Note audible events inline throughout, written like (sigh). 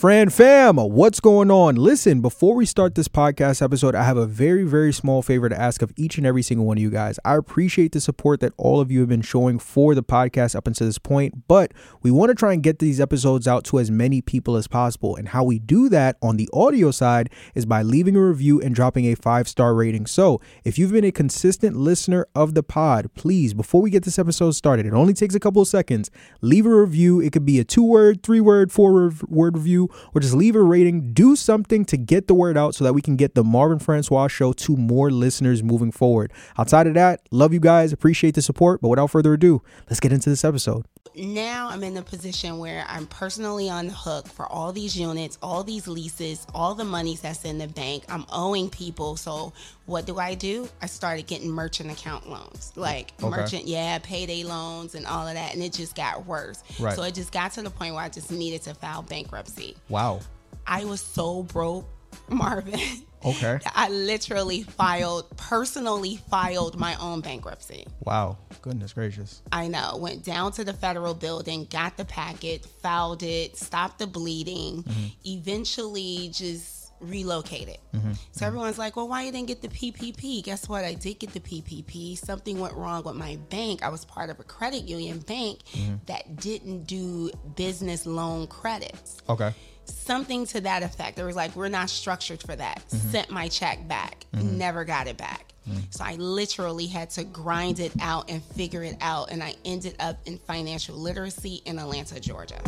Fran fam, what's going on? Listen, before we start this podcast episode, I have a very, very small favor to ask of each and every single one of you guys. I appreciate the support that all of you have been showing for the podcast up until this point, but we want to try and get these episodes out to as many people as possible. And how we do that on the audio side is by leaving a review and dropping a five star rating. So if you've been a consistent listener of the pod, please, before we get this episode started, it only takes a couple of seconds, leave a review. It could be a two word, three word, four word review or just leave a rating. Do something to get the word out so that we can get the Marvin Francois show to more listeners moving forward. Outside of that, love you guys, appreciate the support. But without further ado, let's get into this episode. Now I'm in a position where I'm personally on the hook for all these units, all these leases, all the monies that's in the bank. I'm owing people. So what do I do? I started getting merchant account loans, like okay. merchant, yeah, payday loans and all of that. And it just got worse. Right. So it just got to the point where I just needed to file bankruptcy. Wow. I was so broke, (laughs) Marvin. Okay. I literally filed, personally filed my own bankruptcy. Wow. Goodness gracious. I know. Went down to the federal building, got the packet, filed it, stopped the bleeding, mm-hmm. eventually just relocated. Mm-hmm. So everyone's like, well, why you didn't get the PPP? Guess what? I did get the PPP. Something went wrong with my bank. I was part of a credit union bank mm-hmm. that didn't do business loan credits. Okay. Something to that effect. They was like, we're not structured for that. Mm-hmm. Sent my check back. Mm-hmm. Never got it back. Mm-hmm. So I literally had to grind it out and figure it out. And I ended up in financial literacy in Atlanta, Georgia.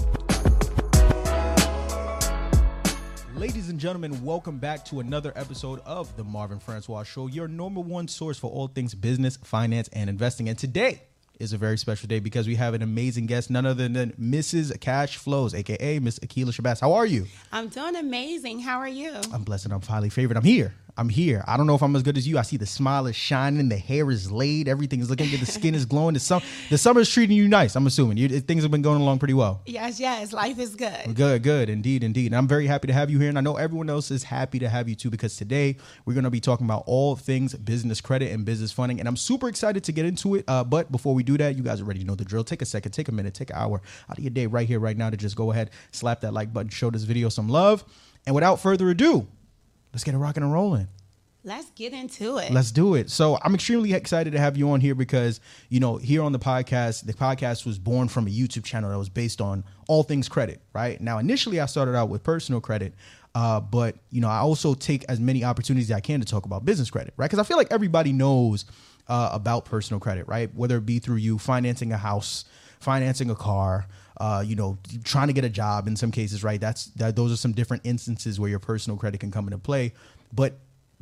Ladies and gentlemen, welcome back to another episode of the Marvin Francois Show, your number one source for all things business, finance, and investing. And today is a very special day because we have an amazing guest, none other than Mrs. Cash Flows, aka Miss Aqueelah Shabazz. How are you? I'm doing amazing. How are you? I'm blessed I'm highly favored. I'm here. I'm here. I don't know if I'm as good as you. I see the smile is shining, the hair is laid, everything is looking good, the skin is glowing. The sum, the summer is treating you nice. I'm assuming you, things have been going along pretty well. Yes, yes, life is good. Good, good, indeed, indeed. And I'm very happy to have you here, and I know everyone else is happy to have you too because today we're going to be talking about all things business credit and business funding, and I'm super excited to get into it. Uh, but before we do that, you guys already know the drill. Take a second, take a minute, take an hour out of your day right here, right now, to just go ahead, slap that like button, show this video some love, and without further ado, let's get it rocking and rolling. Let's get into it. Let's do it. So I'm extremely excited to have you on here because, you know, here on the podcast, the podcast was born from a YouTube channel that was based on all things credit, right? Now, initially I started out with personal credit, uh, but, you know, I also take as many opportunities as I can to talk about business credit, right? Because I feel like everybody knows uh, about personal credit, right? Whether it be through you financing a house, financing a car, uh, you know, trying to get a job in some cases, right? That's that. Those are some different instances where your personal credit can come into play. But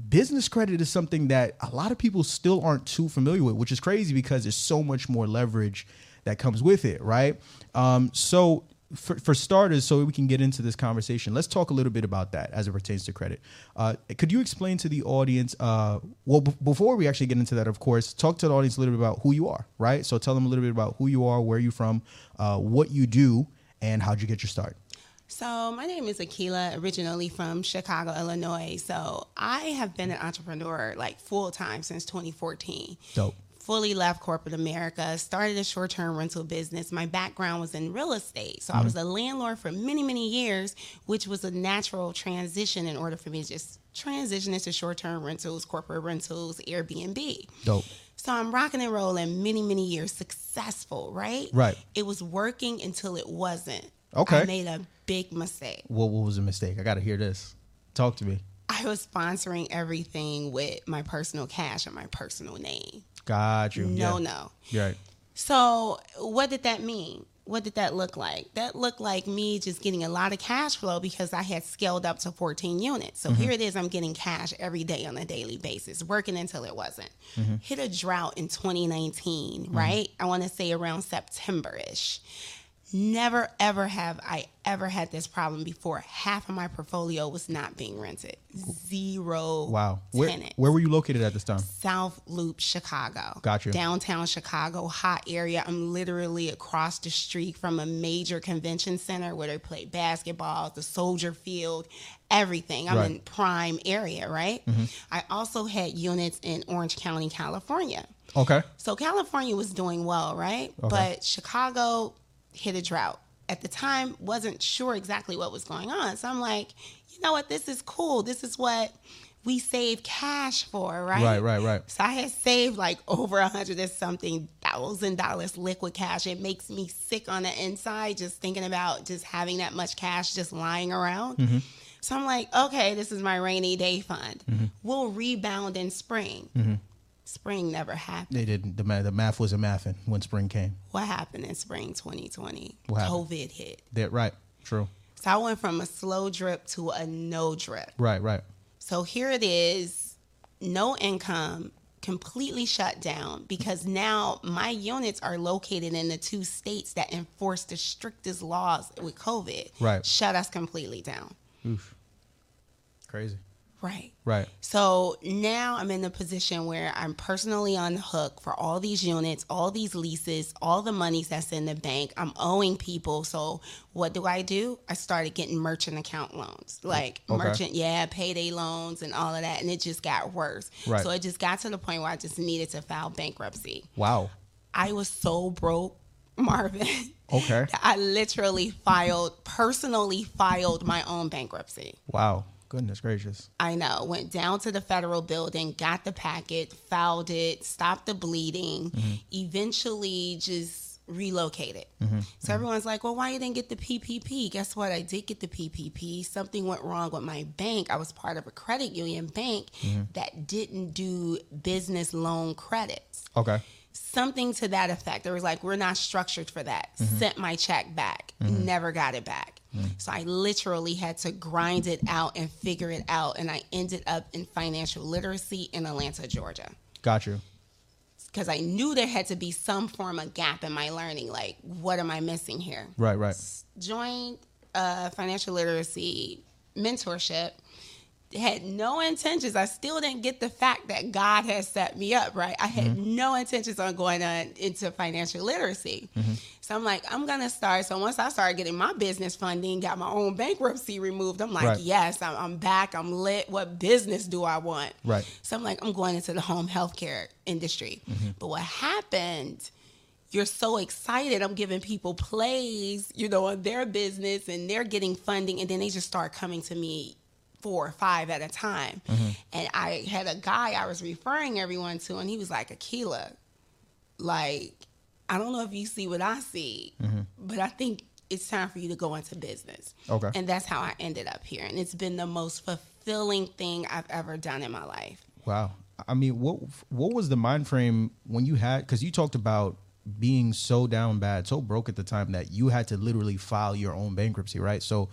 business credit is something that a lot of people still aren't too familiar with, which is crazy because there's so much more leverage that comes with it, right? Um, so, for, for, starters, so we can get into this conversation, let's talk a little bit about that as it pertains to credit. Uh, could you explain to the audience? Uh, well, b- before we actually get into that, of course, talk to the audience a little bit about who you are, right? So, tell them a little bit about who you are, where you're from, uh, what you do, and how'd you get your start. So, my name is Aqueelah, originally from Chicago, Illinois. So, I have been an entrepreneur like full time since 2014. Dope. Fully left corporate America, started a short term rental business. My background was in real estate. So, mm-hmm. I was a landlord for many, many years, which was a natural transition in order for me to just transition into short term rentals, corporate rentals, Airbnb. Dope. So I'm rocking and rolling many, many years, successful, right? Right. It was working until it wasn't. Okay. I made a big mistake. What What was the mistake? I got to hear this. Talk to me. I was sponsoring everything with my personal cash and my personal name. Got you. No, yeah. no. Right. So what did that mean? What did that look like? That looked like me just getting a lot of cash flow because I had scaled up to 14 units. So mm-hmm. here it is, I'm getting cash every day on a daily basis, working until it wasn't. Mm-hmm. Hit a drought in 2019, mm-hmm. right? I want to say around September ish. Never ever have I ever had this problem before. Half of my portfolio was not being rented. Zero. Wow. Where, where were you located at this time? South Loop, Chicago. Gotcha. Downtown Chicago, hot area. I'm literally across the street from a major convention center where they play basketball, the Soldier Field, everything. I'm right. in prime area, right? Mm-hmm. I also had units in Orange County, California. Okay. So California was doing well, right? Okay. But Chicago hit a drought. at the time wasn't sure exactly what was going on. So I'm like, you know what? This is cool. This is what we save cash for, right? Right, right, right. So I had saved like over a hundred and something thousand dollars liquid cash. It makes me sick on the inside just thinking about just having that much cash just lying around. Mm-hmm. So I'm like, okay, this is my rainy day fund. Mm-hmm. We'll rebound in spring. Spring never happened. They didn't. The math, the math wasn't mathing when spring came. What happened in spring 2020? What happened? COVID hit. That right. True. So I went from a slow drip to a no drip. Right. Right. So here it is, no income, completely shut down because now my units are located in the two states that enforce the strictest laws with COVID. Right. Shut us completely down. Oof. Crazy. Right. Right. So now I'm in the position where I'm personally on the hook for all these units, all these leases, all the monies that's in the bank. I'm owing people. So what do I do? I started getting merchant account loans, like Okay. merchant, yeah, payday loans and all of that. And it just got worse. Right. So it just got to the point where I just needed to file bankruptcy. Wow. I was so broke, (laughs) Marvin. Okay. I literally filed, personally filed my own bankruptcy. Wow. Goodness gracious. I know. Went down to the federal building, got the packet, filed it, stopped the bleeding, mm-hmm. eventually just relocated. Mm-hmm. So mm-hmm. everyone's like, well, why you didn't get the PPP? Guess what? I did get the PPP. Something went wrong with my bank. I was part of a credit union bank that didn't do business loan credits. Okay. Something to that effect. It was like, we're not structured for that. Sent my check back. Never got it back. So I literally had to grind it out and figure it out. And I ended up in financial literacy in Atlanta, Georgia. Got you. Because I knew there had to be some form of gap in my learning. Like, what am I missing here? Right. Right. joined uh, financial literacy mentorship had no intentions i still didn't get the fact that god has set me up right i had mm-hmm. no intentions on going on into financial literacy mm-hmm. so i'm like i'm gonna start so once i started getting my business funding got my own bankruptcy removed i'm like Right. yes I'm, I'm back i'm lit what business do i want Right. so i'm like i'm going into the home healthcare industry mm-hmm. but what happened you're so excited. I'm giving people plays, you know, on their business and they're getting funding. And then they just start coming to me four or five at a time. Mm-hmm. And I had a guy I was referring everyone to, and he was like, Aqueelah, like, I don't know if you see what I see, mm-hmm. but I think it's time for you to go into business. Okay. And that's how I ended up here. And it's been the most fulfilling thing I've ever done in my life. Wow. I mean, what what was the mind frame when you had? Because you talked about being so down bad, so broke at the time that you had to literally file your own bankruptcy, right? So,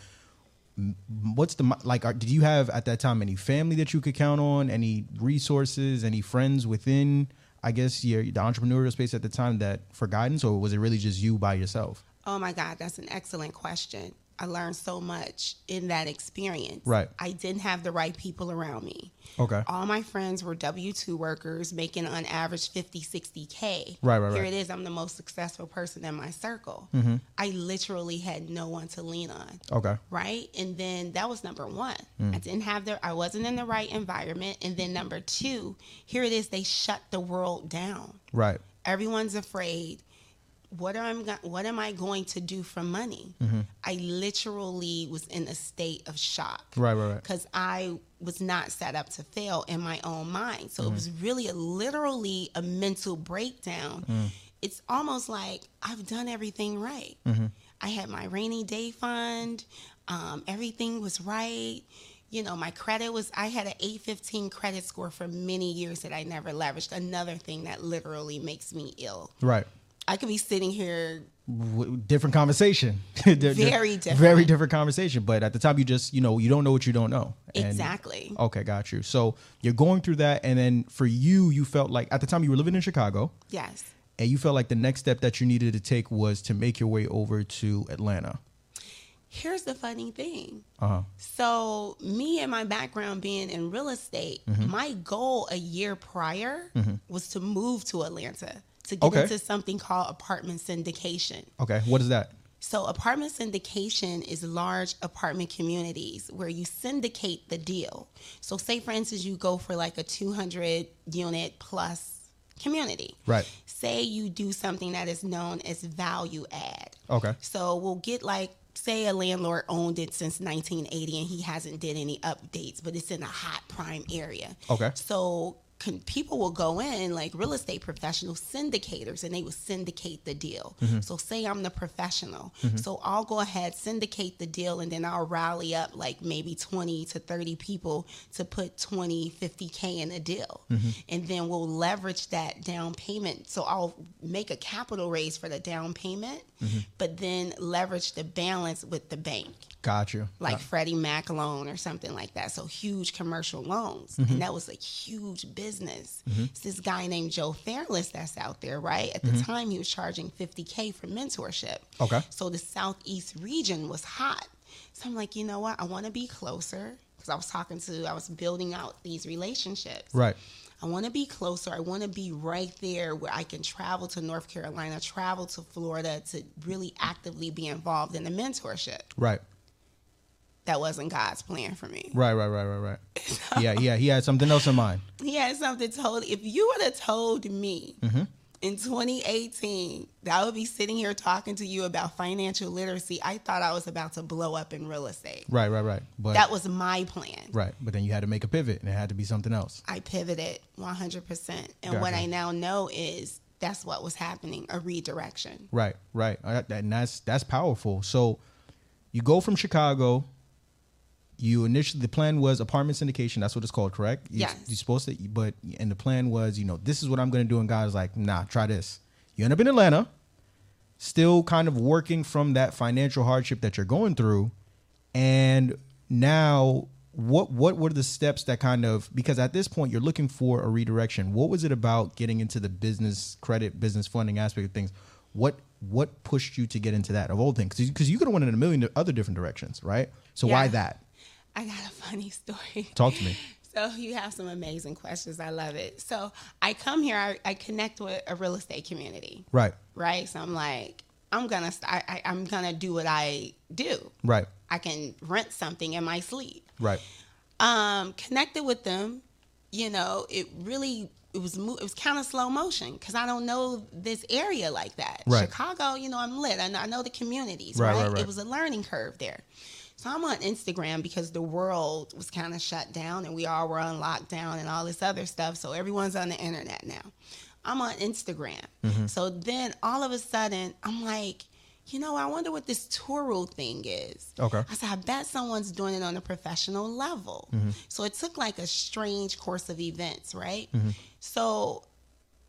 what's the like? Are, did you have at that time any family that you could count on? Any resources? Any friends within? I guess your the entrepreneurial space at the time that for guidance, or was it really just you by yourself? Oh my God, that's an excellent question. I learned so much in that experience. Right. I didn't have the right people around me. Okay. All my friends were W 2 workers making on average 50, 60K. Right, right, Here right. it is. I'm the most successful person in my circle. I literally had no one to lean on Okay. right? And then that was number one. Mm. I didn't have the, I wasn't in the right environment. And then number two, here it is, they shut the world down. Right. Everyone's afraid. What am I, what am I going to do for money? Mm-hmm. I literally was in a state of shock. Right. Right. Right. Because I was not set up to fail in my own mind. So it was really a, literally a mental breakdown. It's almost like I've done everything right. I had my rainy day fund. Um, everything was right. You know, my credit was, I had an 815 credit score for many years that I never leveraged. Another thing that literally makes me ill. Right. I could be sitting here different conversation. (laughs) Very different. Very different conversation. But at the time, you just you know you don't know what you don't know. And- Exactly. Okay, got you. So you're going through that, and then for you, you felt like at the time you were living in Chicago, Yes. and you felt like the next step that you needed to take was to make your way over to Atlanta. Here's the funny thing. Uh huh. So, me and my background being in real estate, Mm-hmm. my goal a year prior was to move to Atlanta to get Okay. into something called apartment syndication. Okay, what is that? So, apartment syndication is large apartment communities where you syndicate the deal. So, say for instance, you go for like a 200 unit plus community. Right. Say you do something that is known as value add. Okay. So we'll get like say a landlord owned it since 1980 and he hasn't did any updates, but it's in a hot prime area. Okay. So can, people will go in like real estate professionals, syndicators, and they will syndicate the deal. Mm-hmm. So say I'm the professional, so I'll go ahead syndicate the deal, and then I'll rally up like maybe 20 to 30 people to put 20, 50k in a deal, Mm-hmm. and then we'll leverage that down payment. So I'll make a capital raise for the down payment, Mm-hmm. but then leverage the balance with the bank Got you. like Freddie Mac loan or something like that. So huge commercial loans. Mm-hmm. And that was a huge business. It's this guy named Joe Fairless that's out there, right? At the Mm-hmm. time, he was charging 50K for mentorship. Okay. So the Southeast region was hot. So I'm like, you know what? I want to be closer because I was talking to, I was building out these relationships. Right. I want to be closer. I want to be right there where I can travel to North Carolina, travel to Florida to really actively be involved in the mentorship Right. That wasn't God's plan for me. Right. Right. Right. Right. Right. yeah. Yeah. He had something else in mind. He had something told. If you would have told me Mm-hmm. in 2018 that I would be sitting here talking to you about financial literacy, I thought I was about to blow up in real estate. Right. Right. Right. But That was my plan. right. But then you had to make a pivot, and it had to be something else. I pivoted 100%. And what I now know is that's what was happening a redirection. Right. Right. Uh, And that's that's powerful. So you go from Chicago. You initially the plan was apartment syndication. That's what it's called, correct? You, Yes. You're supposed to, but and the plan was, you know, this is what I'm going to do. And God's like, nah, try this. You end up in Atlanta, still kind of working from that financial hardship that you're going through, and now what what were the steps that kind of because at this point you're looking for a redirection. What was it about getting into the business credit, business funding aspect of things? What what pushed you to get into that of all things? Because you could have went in a million other different directions, right? So why that? I got a funny (laughs) story. Talk to me. So you have some amazing questions. I love it. So I come here, I, I connect with a real estate community, Right, right? So I'm like, I'm gonna, st- I, I, I'm gonna do what I do. right, I can rent something in my sleep. right, Um, connected with them, you know, it really it was mo- it was kind of slow motion because I don't know this area like that. Right. Chicago, you know, I'm lit. I know, I know the communities, Right, right, right, right. It was a learning curve there. So I'm on Instagram because the world was kind of shut down and we all were on lockdown and all this other stuff. So everyone's on the internet now. I'm on Instagram. Mm-hmm. So then all of a sudden, I'm like, you know, I wonder what this Turo thing is. Okay. I said, I bet someone's doing it on a professional level. Mm-hmm. So it took like a strange course of events, right? Mm-hmm. So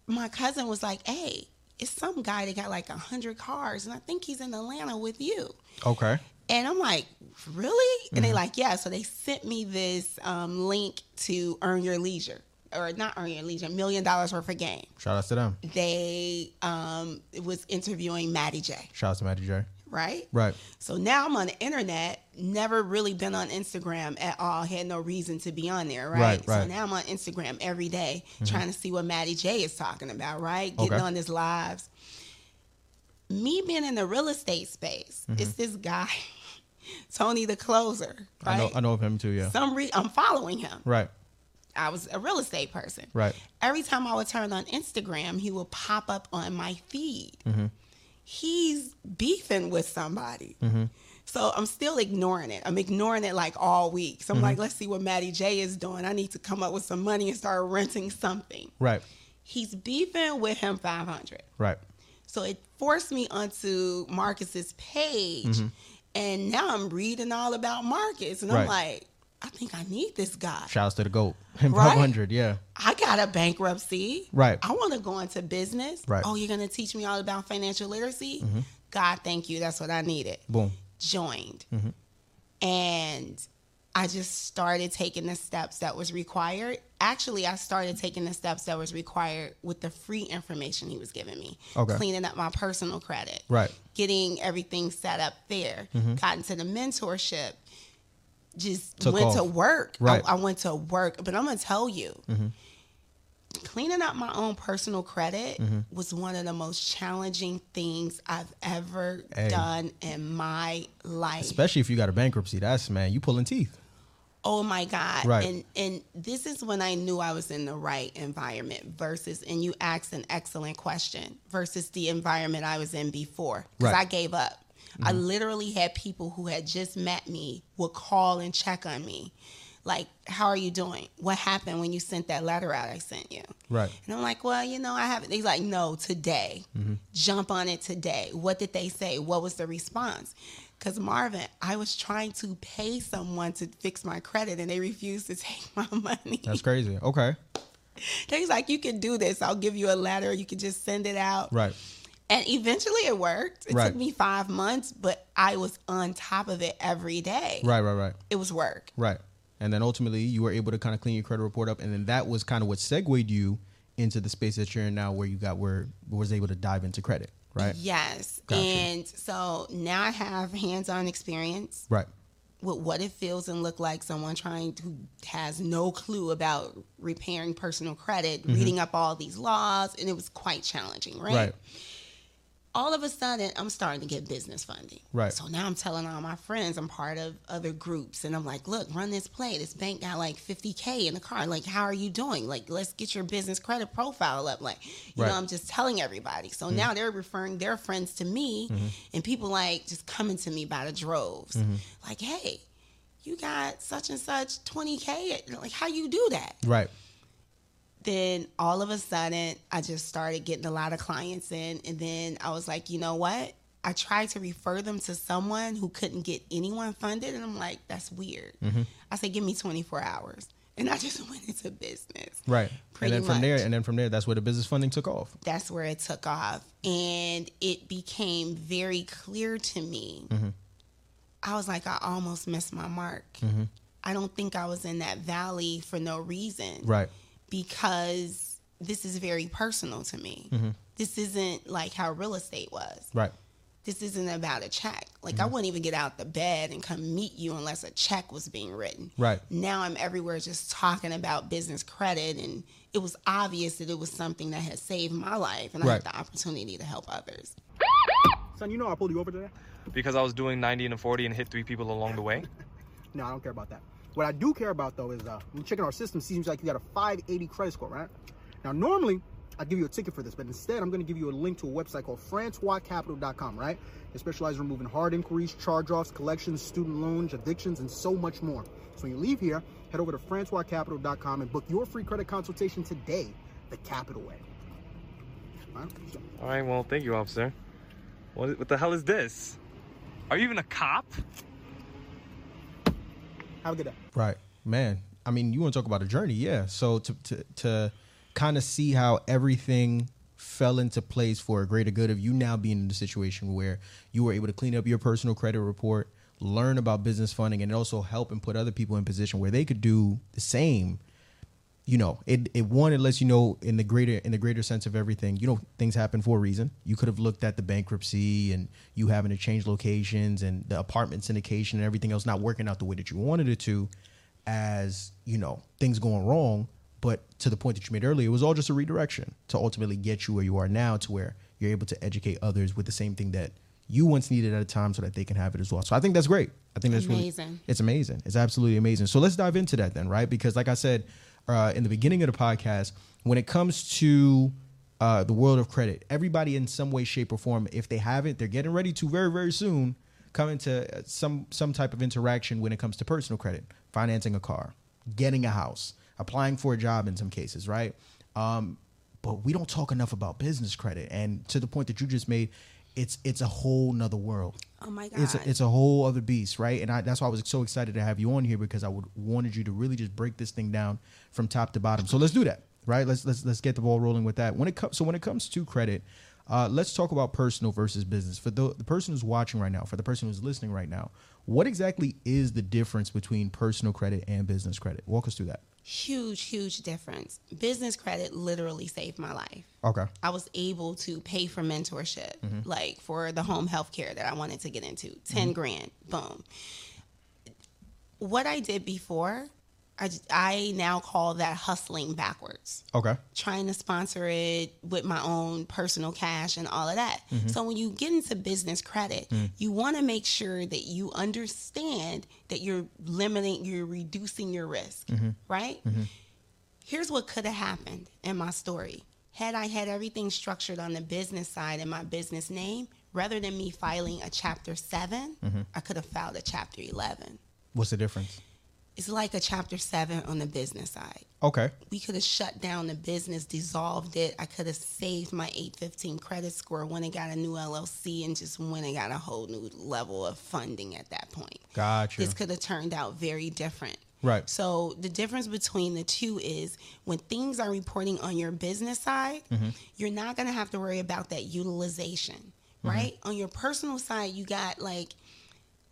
my cousin was like, hey, it's some guy that got like a hundred cars, and I think he's in Atlanta with you. okay, And I'm like, really? And Mm-hmm. they like, yeah. So they sent me this um, link to Earn Your Leisure, or not Earn Your Leisure, Million Dollars Worth of Game. shout out to them. They um, was interviewing Maddie J, Shout out to Maddie J. right? Right, So now I'm on the internet, never really been on Instagram at all, had no reason to be on there, right? Right, So right. Mm-hmm. now I'm on Instagram every day trying to see what Maddie J is talking about, right? Getting Okay. on his lives. Me being in the real estate space, Mm-hmm. it's this guy, (laughs) Tony the closer, right? I know I know of him too. Yeah, Some re- I'm following him. right, I was a real estate person. right, Every time I would turn on Instagram, he would pop up on my feed. Mm-hmm. He's beefing with somebody. Mm-hmm. So I'm still ignoring it. I'm ignoring it like all week. So I'm like, mm-hmm. let's see what Maddie J is doing. I need to come up with some money and start renting something. right, He's beefing with him 500. right. So it forced me onto Marcus's page. And now I'm reading all about Marcus, And I'm Mm-hmm. Like, I think I need this guy. Shouts to the goat. Right? hundred. Yeah. I got a bankruptcy. Right. I want to go into business. Right. Oh, you're going to teach me all about financial literacy? God, thank you. That's what I needed. Boom. Joined. And I just started taking the steps that was required. Actually, I started taking the steps that was required with the free information he was giving me. Okay. Cleaning up my personal credit. Right. Getting everything set up there. Mm-hmm. Got into the mentorship. Just Took went off. to work. Right. I, I went to work. But I'm going to tell you, mm-hmm. cleaning up my own personal credit mm-hmm. was one of the most challenging things I've ever Hey. done in my life. Especially if you got a bankruptcy. That's man, you pulling teeth. Oh my god Right. and and this is when i knew i was in the right environment versus and you asked an excellent question versus the environment i was in before because Right. i gave up i literally had people who had just met me would call and check on me like how are you doing what happened when you sent that letter out i sent you Right. and I'm like, well, you know, I haven't. He's like, no, today. Mm-hmm. Jump on it today. What did they say? What was the response? Because Marvin, I was trying to pay someone to fix my credit and they refused to (laughs) take my money. That's crazy. Okay. (laughs) He's like, you can do this. I'll give you a letter. You can just send it out. Right. And eventually it worked. It Right. took me five months, but I was on top of it every day. Right. Right. Right. It was work. Right. And then ultimately you were able to kind of clean your credit report up. And then that was kind of what segued you into the space that you're in now where you got where was able to dive into credit. Right. Yes. Gotcha. And so now I have hands on experience. Right. with what it feels and look like someone trying to has no clue about repairing personal credit, mm-hmm. reading up all these laws, and it was quite challenging, right? Right. All of a sudden, I'm starting to get business funding. Right. So now I'm telling all my friends I'm part of other groups, and I'm like, look, run this play. This bank got like 50k in the car. Like, how are you doing? Like, let's get your business credit profile up. Like, you Right. Mm-hmm. know, I'm just telling everybody. So now they're referring their friends to me, and people like just coming to me by the droves. Mm-hmm. Like, hey, you got such and such 20k. Like, how you do that? Right. Then all of a sudden I just started getting a lot of clients in and then I was like, you know what? I tried to refer them to someone who couldn't get anyone funded and I'm like, that's weird. Mm-hmm. I said, give me 24 hours. And I just (laughs) went into business. Right. Pretty and then from much. there and then from there that's where the business funding took off. That's where it took off. And it became very clear to me. Mm-hmm. I was like, I almost missed my mark. Mm-hmm. I don't think I was in that valley for no reason. Right. Because this is very personal to me. Mm-hmm. This isn't like how real estate was. Right. This isn't about a check. Like I Mm-hmm. wouldn't even get out the bed and come meet you unless a check was being written. Right. Now I'm everywhere just talking about business credit and it was obvious that it was something that had saved my life and I had the opportunity to help others. Son, you know I pulled you over today? because I was doing 90 and a 40 and hit three people along the way. (laughs) No, I don't care about that. What I do care about though is uh, when checking our system, seems like you got a 580 credit score, right? Now, normally I'd give you a ticket for this, but instead I'm going to give you a link to a website called FrancoisCapital.com, right? They specialize in removing hard inquiries, charge-offs, collections, student loans, addictions, and so much more. So when you leave here, head over to FrancoisCapital.com and book your free credit consultation today, the capital way. All right? All right, well, thank you, officer. What, what the hell is this? Are you even a cop? Right, man. I mean, you want to talk about a journey, yeah. So to to to kind of see how everything fell into place for a greater good of you now being in the situation where you were able to clean up your personal credit report, learn about business funding, and also help and put other people in position where they could do the same. You know, it it one it lets you know in the greater in the greater sense of everything. You know, things happen for a reason. You could have looked at the bankruptcy and you having to change locations and the apartment syndication and everything else not working out the way that you wanted it to, as you know things going wrong. But to the point that you made earlier, it was all just a redirection to ultimately get you where you are now, to where you're able to educate others with the same thing that you once needed at a time, so that they can have it as well. So I think that's great. I think that's really Amazing. it's amazing. It's absolutely amazing. So let's dive into that then, right? Because like I said uh, in the beginning of the podcast, when it comes to uh, the world of credit, everybody in some way, shape, or form, if they haven't, they're getting ready to very, very soon come into uh, some some type of interaction when it comes to personal credit, financing a car, getting a house, applying for a job in some cases, right? Um, but we don't talk enough about business credit, and to the point that you just made, it's it's a whole nother world Oh my God. it's a, it's a whole other beast, right? And I, that's why I was so excited to have you on here because I would wanted you to really just break this thing down from top to bottom. So let's do that, right? Let's let's let's get the ball rolling with that. When it comes so when it comes to credit, uh, let's talk about personal versus business. For the the person who's watching right now, for the person who's listening right now, what exactly is the difference between personal credit and business credit? Walk us through that. Huge, huge difference. Business credit literally saved my life. Okay. I was able to pay for mentorship, mm-hmm. like for the home health care that I wanted to get into. 10 mm-hmm. grand, boom. What I did before I, I now call that hustling backwards. Okay. Trying to sponsor it with my own personal cash and all of that. Mm-hmm. So when you get into business credit, mm. you want to make sure that you understand that you're limiting, you're reducing your risk, mm-hmm. right? Mm-hmm. Here's what could have happened in my story. Had I had everything structured on the business side in my business name, rather than me filing a chapter 7 I could have filed a chapter 11. What's the difference? It's like a chapter 7 on the business side Okay. we could have shut down the business, dissolved it. I could have saved my 815 credit score, went and got a new LLC, and just went and got a whole new level of funding at that point. Gotcha. This could have turned out very different. Right. So the difference between the two is when things are reporting on your business side, Mm-hmm. you're not going to have to worry about that utilization, Mm-hmm. right? On your personal side, you got like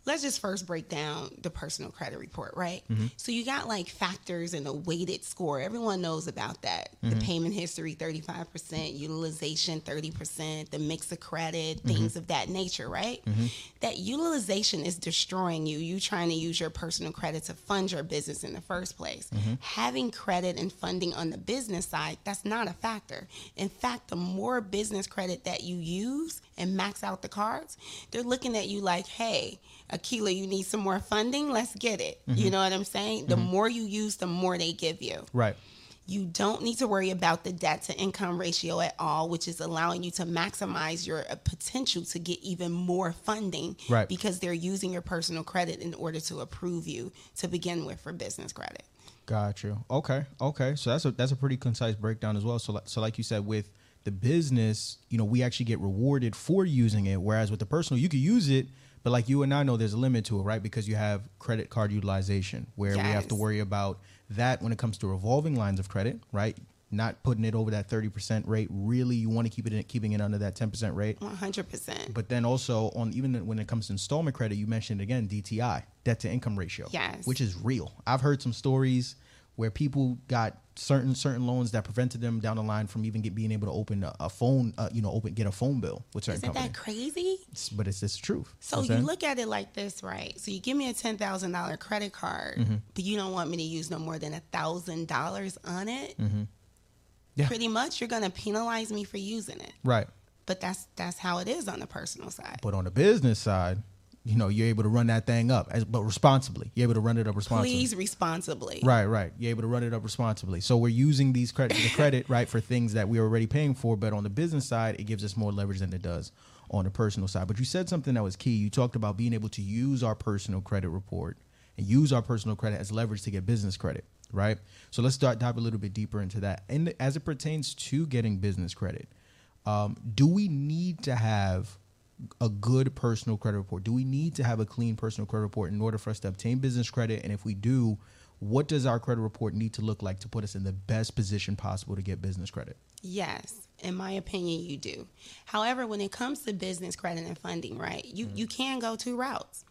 let's just first break down the personal credit report, right? Mm-hmm. So you got like factors and a weighted score. Everyone knows about that. The Mm-hmm. payment history, 35%, utilization, 30%, the mix of credit, Mm-hmm. things of that nature, right? That utilization is destroying you. You trying to use your personal credit to fund your business in the first place. Mm-hmm. Having credit and funding on the business side, that's not a factor. In fact, the more business credit that you use and max out the cards, they're looking at you like, hey, Aqueelah, you need some more funding? Let's get it. Mm-hmm. You know what I'm saying? The more you use, the more they give you. Right. You don't need to worry about the debt to income ratio at all, which is allowing you to maximize your uh, potential to get even more funding Right. because they're using your personal credit in order to approve you to begin with for business credit. Got you. Okay. Okay. So that's a that's a pretty concise breakdown as well. So so like you said with the business, you know, we actually get rewarded for using it, whereas with the personal, you could use it, but like you and I know, there's a limit to it, right? Because you have credit card utilization, where we have to worry about that when it comes to revolving lines of credit, right? Not putting it over that thirty percent rate. Really, you want to keep it in, keeping it under that ten percent rate. 100%. But then also on even when it comes to installment credit, you mentioned again DTI, debt to income ratio. Yes. Which is real. I've heard some stories where people got certain certain loans that prevented them down the line from even get, being able to open a, a phone, uh, you know, open get a phone bill with certain Isn't companies. that crazy? It's- but it's just the truth. So know you look at it like this, right? So you give me a ten thousand dollar credit card, Mm-hmm. but you don't want me to use no more than a thousand dollars on it. Mm-hmm. Yeah. Pretty much, you're gonna penalize me for using it. right. But that's that's how it is on the personal side. But on the business side, you know, you're able to run that thing up, as, but responsibly. You're able to run it up responsibly. Please responsibly. Right, right. You're able to run it up responsibly. So we're using these credit the credit (laughs) right for things that we're already paying for, but on the business side, it gives us more leverage than it does on the personal side. But you said something that was key. You talked about being able to use our personal credit report and use our personal credit as leverage to get business credit, right? So let's start dive a little bit deeper into that. And as it pertains to getting business credit, um, do we need to have a good personal credit report? Do we need to have a clean personal credit report in order for us to obtain business credit? And if we do, what does our credit report need to look like to put us in the best position possible to get business credit? Yes, in my opinion, you do. However, when it comes to business credit and funding, right, you Mm-hmm. you can go two routes.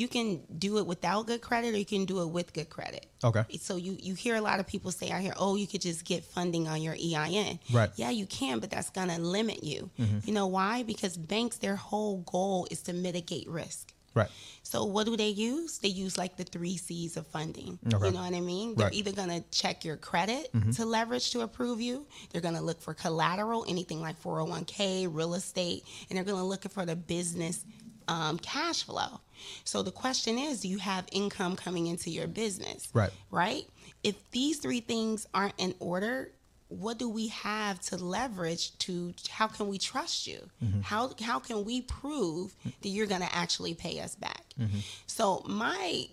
You can do it without good credit, or you can do it with good credit. Okay. So you you hear a lot of people say out here, oh, you could just get funding on your EIN. Right. Yeah, you can, but that's gonna limit you. You know why? Because banks, their whole goal is to mitigate risk. Right. So what do they use? They use like the three C's of funding. Okay. You know what I mean? They're Right. either gonna check your credit to leverage to approve you. They're gonna look for collateral, anything like 401k, real estate, and they're gonna look for the business um, cash flow. So the question is, do you have income coming into your business? Right. Right? If these three things aren't in order, what do we have to leverage to how can we trust you? Mm-hmm. How how can we prove that you're going to actually pay us back? Mm-hmm. So my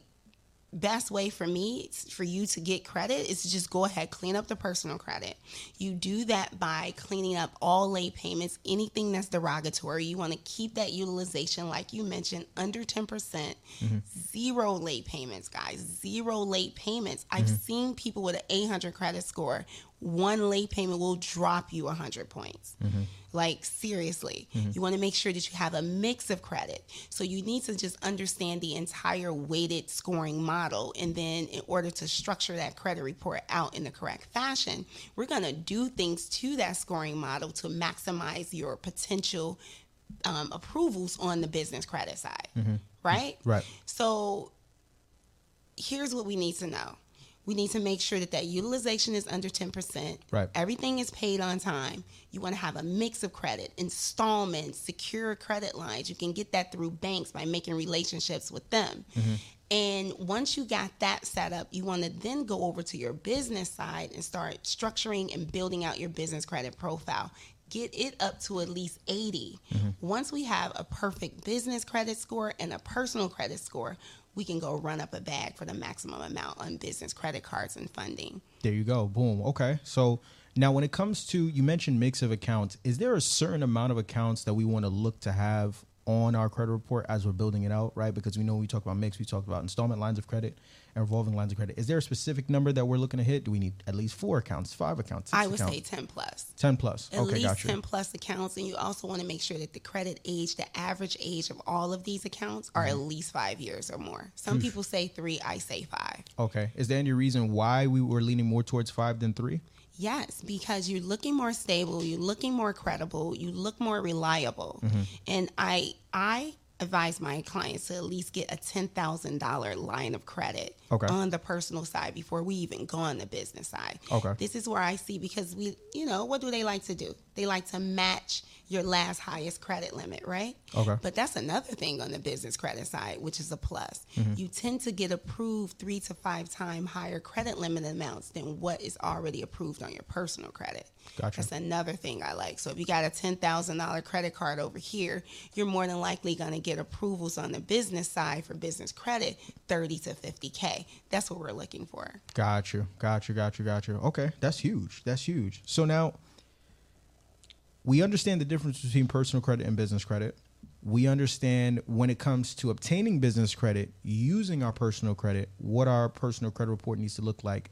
best way for me for you to get credit is to just go ahead clean up the personal credit. You do that by cleaning up all late payments anything that's derogatory. You want to keep that utilization like you mentioned under 10%. Mm-hmm. Zero late payments guys zero late payments. I've mm-hmm. seen people with an 800 credit score one late payment will drop you 100 points. Mm-hmm. Like seriously. Mm-hmm. You want to make sure that you have a mix of credit. So you need to just understand the entire weighted scoring model and then in order to structure that credit report out in the correct fashion we're going to do things to that scoring model to maximize your potential um, approvals on the business credit side. Mm-hmm. Right? Right. so here's what we need to know We need to make sure that that utilization is under 10%. Right. Everything is paid on time. You want to have a mix of credit, installments, secure credit lines. You can get that through banks by making relationships with them. Mm-hmm. And once you got that set up, you want to then go over to your business side and start structuring and building out your business credit profile. Get it up to at least 80. Mm-hmm. Once we have a perfect business credit score and a personal credit score, we can go run up a bag for the maximum amount on business credit cards and funding. There you go. Boom. Okay. So now, when it comes to you mentioned mix of accounts, is there a certain amount of accounts that we want to look to have on our credit report as we're building it out, right? Because we know we talk about mix, we talk about installment lines of credit and revolving lines of credit. Is there a specific number that we're looking to hit? Do we need at least four accounts, five accounts? I would accounts? say 10 plus. 10 plus. At okay, least gotcha. 10 plus accounts. And you also want to make sure that the credit age, the average age of all of these accounts are Mm-hmm. at least five years or more. Some people say three, I say five. Okay. Is there any reason why we were leaning more towards five than three? Yes, because you're looking more stable, you're looking more credible, you look more reliable. Mm-hmm. And I I advise my clients to at least get a $10,000 line of credit Okay. on the personal side before we even go on the business side. Okay. This is where I see because we, you know, what do they like to do? They like to match your last highest credit limit, right? Okay. But that's another thing on the business credit side, which is a plus. Mm-hmm. You tend to get approved three to five time higher credit limit amounts than what is already approved on your personal credit. Gotcha. That's another thing I like. So if you got a ten thousand dollar credit card over here, you're more than likely going to get approvals on the business side for business credit, thirty to fifty k. That's what we're looking for. Got you. Got you. Got you. Got you. Okay. That's huge. That's huge. So now we understand the difference between personal credit and business credit. We understand when it comes to obtaining business credit, using our personal credit, what our personal credit report needs to look like.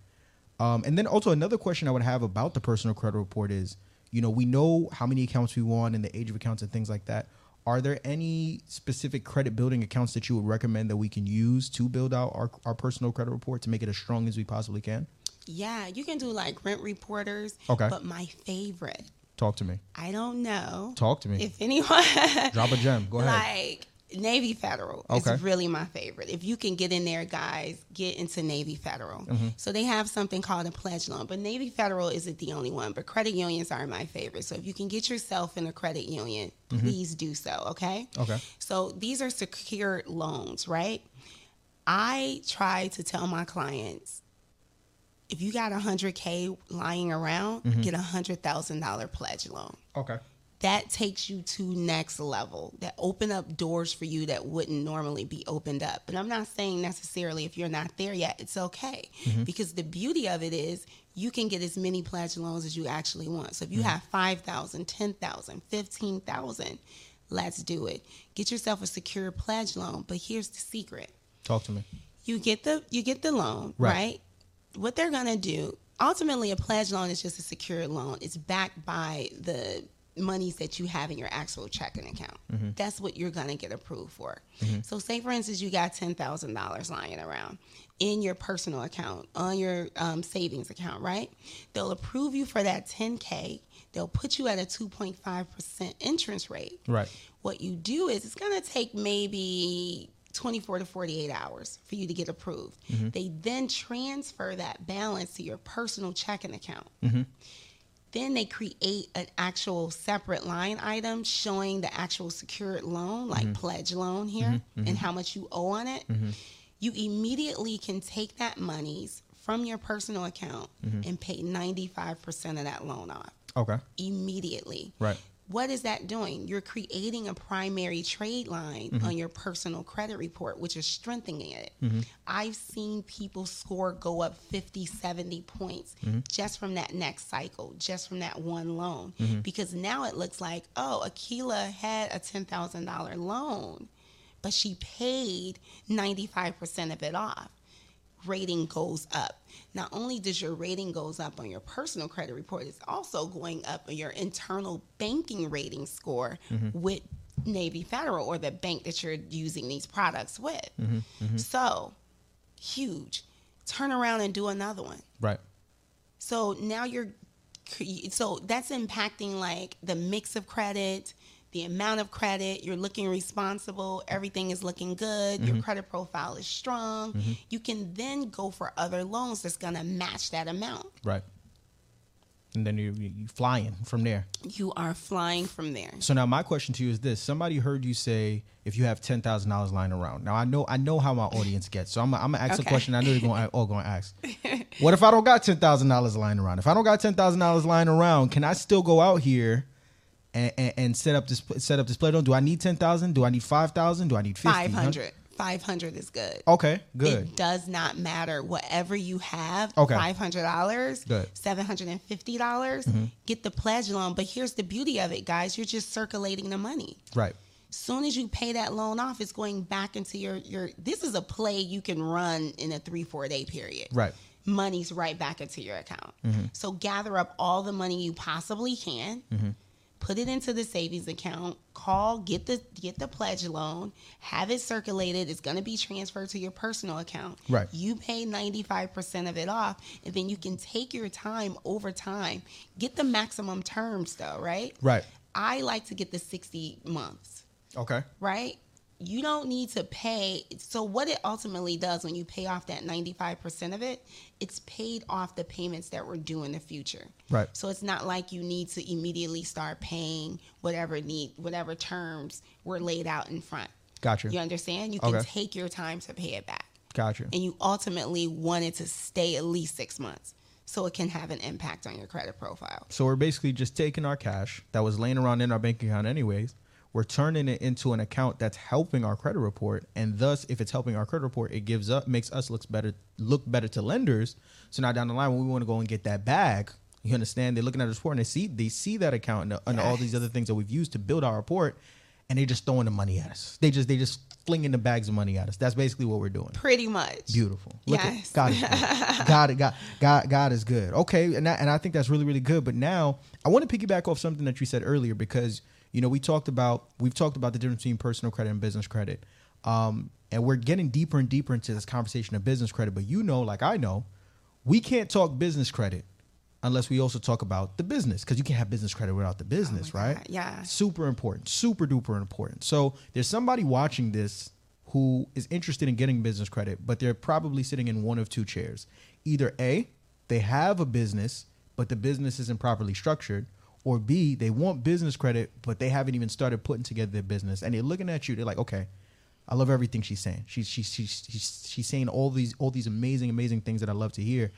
Um, and then also another question I would have about the personal credit report is, you know, we know how many accounts we want and the age of accounts and things like that. Are there any specific credit building accounts that you would recommend that we can use to build out our, our personal credit report to make it as strong as we possibly can? Yeah, you can do like rent reporters. Okay. But my favorite, Talk to me. I don't know. Talk to me. If anyone (laughs) Drop a gem. Go ahead. like Navy Federal Okay. is really my favorite. If you can get in there, guys, get into Navy Federal. Mm-hmm. So they have something called a pledge loan, but Navy Federal isn't the only one. But credit unions are my favorite. So if you can get yourself in a credit union, please do so. Okay. Mm-hmm. Okay. So these are secured loans, right? I try to tell my clients if you got a hundred K lying around, Mm-hmm. get a hundred thousand dollar pledge loan. Okay. that takes you to next level. That open up doors for you that wouldn't normally be opened up. And i'm not saying necessarily if you're not there yet it's okay. Because the beauty of it is you can get as many pledge loans as you actually want. So if you have 5000 10000 15000 let's do it. Get yourself a secure pledge loan but here's the secret. Talk to me. you get the you get the loan Right. right, what they're going to do ultimately a pledge loan is just a secured loan. It's backed by the monies that you have in your actual checking account. That's what you're going to get approved for. So say for instance you got $10000 lying around in your personal account on your um, savings account right? They'll approve you for that 10k they'll put you at a 2.5% interest rate. Right. what you do is it's going to take maybe 24 to 48 hours for you to get approved. Mm-hmm. They then transfer that balance to your personal checking account. Mm-hmm. Then they create an actual separate line item showing the actual secured loan, like mm-hmm. pledge loan here, and how much you owe on it. You immediately can take that monies from your personal account and pay 95% of that loan off Okay. immediately. Right. What is that doing? You're creating a primary trade line Mm-hmm. on your personal credit report, which is strengthening it. Mm-hmm. I've seen people score go up 50, 70 points Mm-hmm. just from that next cycle, just from that one loan. Mm-hmm. Because now it looks like, oh, Aqueelah had a $10,000 loan, but she paid 95% of it off rating goes up. Not only does your rating goes up on your personal credit report, it's also going up on your internal banking rating score mm-hmm. with Navy Federal or the bank that you're using these products with. Mm-hmm, mm-hmm. So huge. Turn around and do another one. Right. So now you're, so that's impacting like the mix of credit, the amount of credit, you're looking responsible, everything is looking good, Mm-hmm. your credit profile is strong, you can then go for other loans that's going to match that amount. Right. And then you you flying from there. You are flying from there. So now my question to you is this: Somebody heard you say if you have ten thousand dollars lying around. Now I know I know how my audience gets, so I'm I'm gonna ask a question. I know you're going all going to ask. (laughs) what if I don't got ten thousand dollars lying around? If I don't got ten thousand dollars lying around, can I still go out here and, and, and set up this set up this play? Do I need ten thousand? Do I need five thousand? Do I need fifty? 500. 500 is good. Okay, good. It does not matter. Whatever you have, Okay. five hundred dollars, Good. seven hundred and fifty dollars, mm-hmm. get the pledge loan. But here's the beauty of it, guys. You're just circulating the money. right. Soon as you pay that loan off, it's going back into your your. This is a play you can run in a three four day period. Right. Money's right back into your account. Mm-hmm. So gather up all the money you possibly can. Mm-hmm. Put it into the savings account. Call, get the get the pledge loan, have it circulated. It's going to be transferred to your personal account. Right. You pay ninety five percent of it off, and then you can take your time over time. Get the maximum terms though, right? Right. I like to get the sixty months Okay. right? You don't need to pay. So, what it ultimately does when you pay off that 95% of it, it's paid off the payments that were due in the future. Right. So, it's not like you need to immediately start paying whatever need, whatever terms were laid out in front. Gotcha. You understand? You can Okay. take your time to pay it back. Gotcha. And you ultimately want it to stay at least six months so it can have an impact on your credit profile. So we're basically just taking our cash that was laying around in our bank account anyways. We're turning it into an account that's helping our credit report, and thus, if it's helping our credit report, it gives up makes us looks better look better to lenders. So now down the line, when we want to go and get that bag, you understand? They're looking at the report and they see they see that account and, and all these other things that we've used to build our report, and they just throwing the money at us. They just they just flinging the bags of money at us. That's basically what we're doing. Pretty much. Beautiful. Look Yes. at God is good. (laughs) God, God, God, God is good. Okay, and that, and I think that's really really good. But now I want to piggyback off something that you said earlier because you know we talked about we've talked about the difference between personal credit and business credit, um, and we're getting deeper and deeper into this conversation of business credit. But you know, like I know, we can't talk business credit unless we also talk about the business because you can't have business credit without the business, Oh right? God, yeah. super important, super duper important. So there's somebody watching this who is interested in getting business credit, but they're probably sitting in one of two chairs. Either A, they have a business, but the business isn't properly structured, or B, they want business credit, but they haven't even started putting together their business. And they're looking at you, they're like, okay, I love everything she's saying. She's she's she's she's, she's saying all these all these amazing amazing things that I love to hear,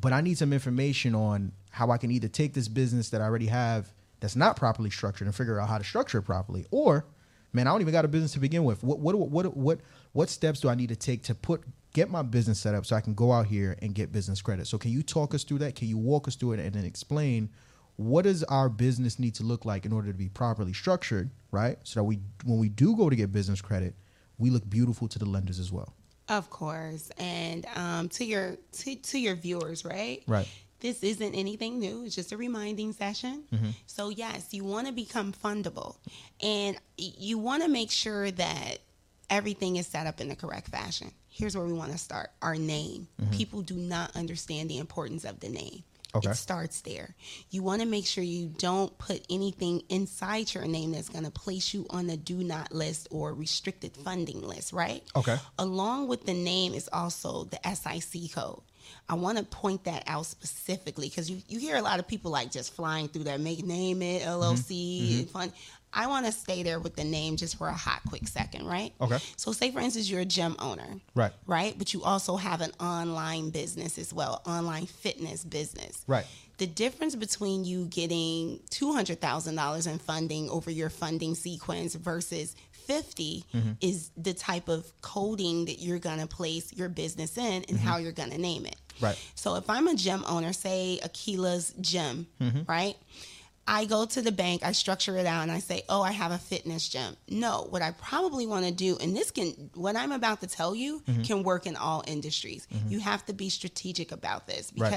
but I need some information on how I can either take this business that I already have that's not properly structured and figure out how to structure it properly, or man, I don't even got a business to begin with. What what what what what steps do I need to take to put get my business set up so I can go out here and get business credit? So can you talk us through that? Can you walk us through it and then explain what does our business need to look like in order to be properly structured, right? So that we when we do go to get business credit, we look beautiful to the lenders as well. Of course, and um, to your to, to your viewers, right? Right. This isn't anything new. It's just a reminding session. So yes, you want to become fundable, and you want to make sure that everything is set up in the correct fashion. Here's where we want to start: our name. People do not understand the importance of the name. Okay. It starts there. You want to make sure you don't put anything inside your name that's going to place you on the do not list or restricted funding list, right? Okay. Along with the name is also the SIC code. I want to point that out specifically because you, you hear a lot of people like just flying through that, make name it mm-hmm. LLC mm-hmm. and fund. I want to stay there with the name just for a hot, quick second, right? Okay. So, say for instance, you're a gym owner, Right. Right, but you also have an online business as well, online fitness business, Right. the difference between you getting $200,000 in funding over your funding sequence versus 50 Mm-hmm. is the type of coding that you're going to place your business in and how you're going to name it. Mm-hmm. Right. So if I'm a gym owner, say Aqueelah's gym, Mm-hmm. right? I go to the bank, I structure it out, and I say, Oh, I have a fitness gym. No, what I probably want to do, and this can, what I'm about to tell you, Mm-hmm. can work in all industries. You have to be strategic about this Right.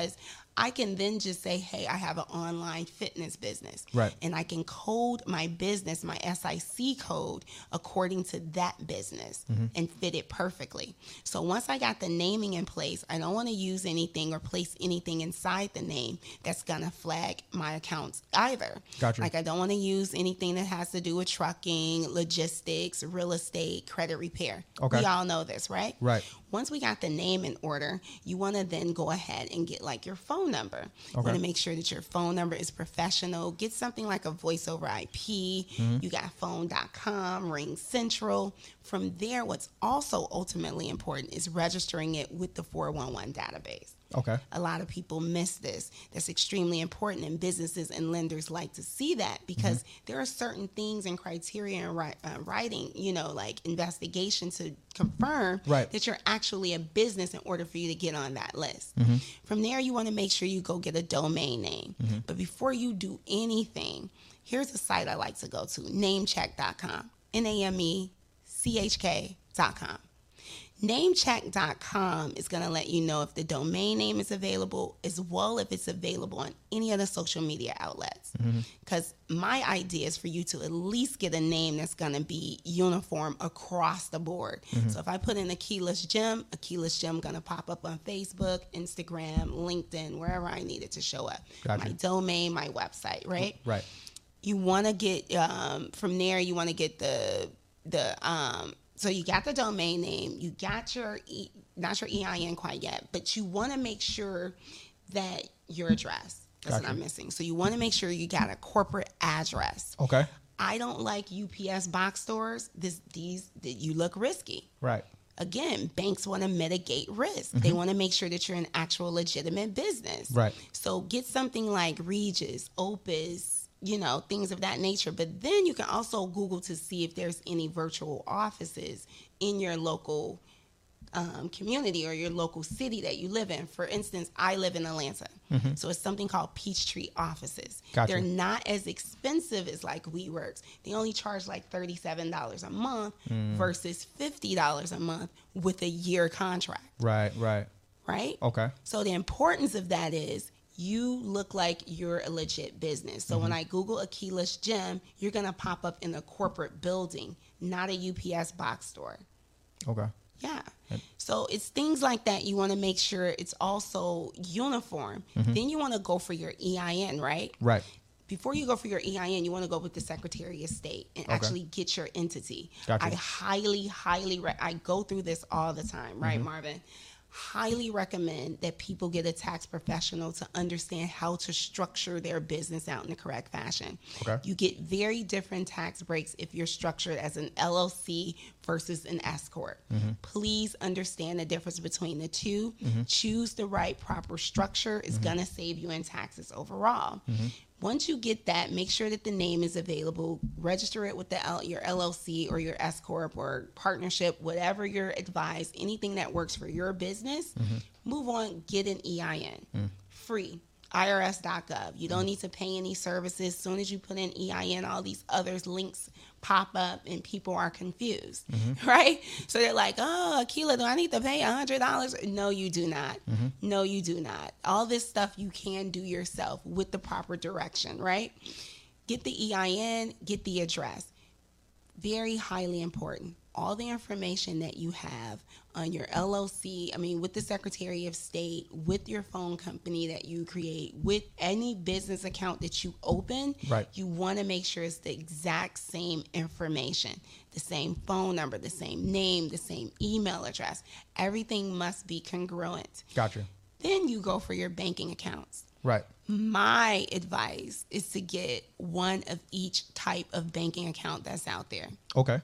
I can then just say, Hey, I have an online fitness business. Right. And I can code my business, my SIC code, according to that business Mm-hmm. and fit it perfectly. So once I got the naming in place, I don't want to use anything or place anything inside the name that's going to flag my accounts either. either. Gotcha. Like I don't want to use anything that has to do with trucking, logistics, real estate, credit repair. Okay. We all know this, right? Right. Once we got the name in order, you want to then go ahead and get like your phone number. You Okay. want to make sure that your phone number is professional. Get something like a voice over IP. Mm-hmm. You got phone.com, RingCentral. From there, what's also ultimately important is registering it with the 411 database. Okay. A lot of people miss this. That's extremely important, and businesses and lenders like to see that because Mm-hmm. there are certain things and criteria in uh, writing, you know, like investigation to confirm Right. that you're actually a business in order for you to get on that list. Mm-hmm. From there, you want to make sure you go get a domain name. But before you do anything, here's a site I like to go to namechk.com. N A M E C H K.com. Namechk.com is going to let you know if the domain name is available, as well if it's available on any other social media outlets. Because my idea is for you to at least get a name that's going to be uniform across the board. So if I put in Aqueelah's Gym, Aqueelah's Gym going to pop up on Facebook, Instagram, LinkedIn, wherever I need it to show up. Gotcha. My domain, my website, right? Right. you want to get um, from there you want to get the the um so you got the domain name you got your e, not your ein quite yet but you want to make sure that your address that's Gotcha. what i'm missing so you want to make sure you got a corporate address Okay. i don't like ups box stores this these that you look risky Right. again, banks want to mitigate risk. They want to make sure that you're an actual legitimate business. Mm-hmm. Right. So get something like Regus, Opus, you know, things of that nature. But then you can also Google to see if there's any virtual offices in your local um, community or your local city that you live in. For instance, I live in Atlanta. So it's something called Peachtree offices. Mm-hmm. Gotcha. They're not as expensive as like WeWorks. They only charge like $37 a month Mm. versus $50 a month with a year contract, Right. Right. right? Okay. So the importance of that is you look like you're a legit business. So Mm-hmm. when I Google Aqueelah's Gym, you're gonna pop up in a corporate building, not a UPS box store. Okay. Yeah. So it's things like that. You want to make sure it's also uniform. Mm-hmm. Then you want to go for your EIN, right? Right. Before you go for your EIN, you want to go with the Secretary of State and actually get your entity. Gotcha. I highly, highly, re- I go through this all the time, right, Mm-hmm. Marvin? Highly recommend that people get a tax professional to understand how to structure their business out in the correct fashion. Okay. You get very different tax breaks if you're structured as an LLC versus an S corp. Mm-hmm. Please understand the difference between the 2 mm-hmm. Choose the right proper structure. is mm-hmm. gonna save you in taxes overall. Once you get that, make sure that the name is available. Register it with the L- your LLC or your S corp or partnership, whatever you're advised. Anything that works for your business. Move on. Get an EIN. Mm. Free. IRS.gov. You don't need to pay any services. As soon as you put in EIN, all these others links pop up and people are confused, mm-hmm. (laughs) right? So they're like, oh, Aqueelah, do I need to pay $100? No, you do not. Mm-hmm. No, you do not. All this stuff you can do yourself with the proper direction, right? Get the EIN, get the address. Very highly important. All the information that you have on your LLC, I mean, with the Secretary of State, with your phone company that you create, with any business account that you open, Right. you want to make sure it's the exact same information the same phone number, the same name, the same email address. Everything must be congruent. Gotcha. Then you go for your banking accounts. Right. My advice is to get one of each type of banking account that's out there. Okay.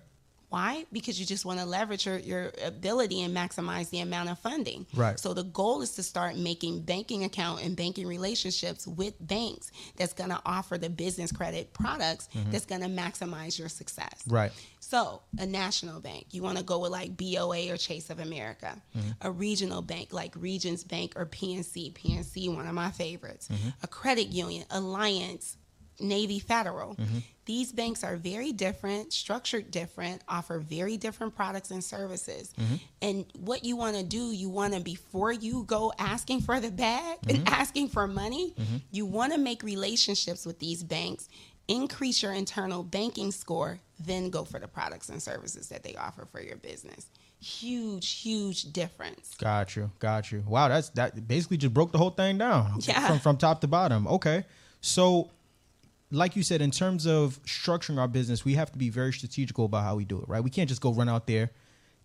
Why? Because you just want to leverage your, your ability and maximize the amount of funding. Right. So the goal is to start making banking account and banking relationships with banks that's going to offer the business credit products mm-hmm. that's going to maximize your success. Right. So, a national bank, you want to go with like BOA or Chase of America. Mm-hmm. A regional bank like Regions Bank or PNC. PNC, one of my favorites. Mm-hmm. A credit union, Alliance, Navy Federal. Mm-hmm. These banks are very different, structured different, offer very different products and services. Mm-hmm. And what you want to do, you want to, before you go asking for the bag mm-hmm. and (laughs) asking for money, you want to make relationships with these banks increase your internal banking score, then go for the products and services that they offer for your business. Huge, huge difference. Got you. Got you. Wow, that's that basically just broke the whole thing down. Yeah. From from top to bottom. Okay. So like you said, in terms of structuring our business, we have to be very strategical about how we do it, right? We can't just go run out there,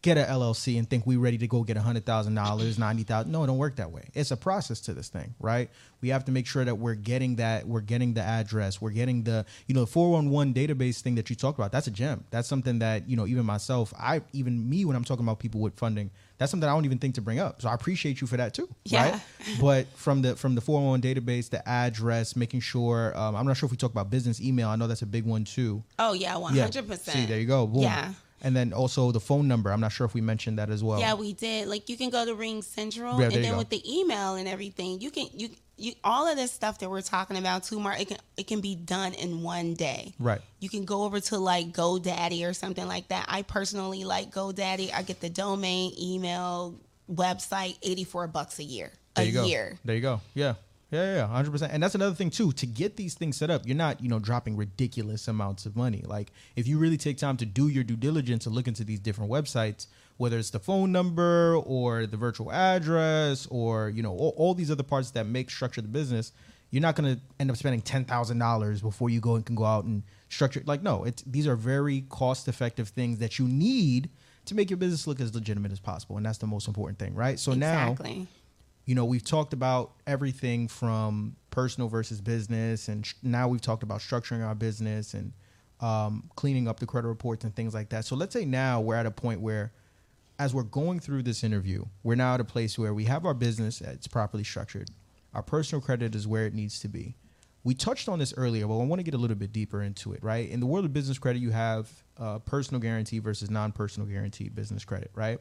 get an LLC, and think we're ready to go get hundred thousand dollars, 90,000. No, it don't work that way. It's a process to this thing, right? We have to make sure that we're getting that, we're getting the address, we're getting the, you know, the four one one database thing that you talked about. That's a gem. That's something that you know, even myself, I even me when I'm talking about people with funding, that's something I don't even think to bring up. So I appreciate you for that too, Yeah. right? but from the from the 401 database, the address, making sure um, I'm not sure if we talk about business email. I know that's a big one too. Oh yeah, hundred percent. See, there you go. Boom. Yeah. And then also the phone number. I'm not sure if we mentioned that as well. Yeah, we did. Like you can go to RingCentral, Yeah, and then with the email and everything, you can you you all of this stuff that we're talking about too, Mark. It can it can be done in one day. Right. You can go over to like GoDaddy or something like that. I personally like GoDaddy. I get the domain, email, website, eighty four bucks a year. There a you go. year. There you go. Yeah. Yeah, yeah, hundred percent. And that's another thing too. To get these things set up, you're not, you know, dropping ridiculous amounts of money. Like if you really take time to do your due diligence and look into these different websites, whether it's the phone number or the virtual address or you know all, all these other parts that make structure the business, you're not going to end up spending ten thousand dollars before you go and can go out and structure. Like no, it's these are very cost effective things that you need to make your business look as legitimate as possible, and that's the most important thing, right? So now Exactly. You know we've talked about everything from personal versus business and sh- now we've talked about structuring our business and um, cleaning up the credit reports and things like that. So let's say now we're at a point where as we're going through this interview we're now at a place where we have our business it's properly structured our personal credit is where it needs to be. We touched on this earlier but i want to get a little bit deeper into it right? In the world of business credit you have uh, personal guarantee versus non-personal guaranteed business credit right?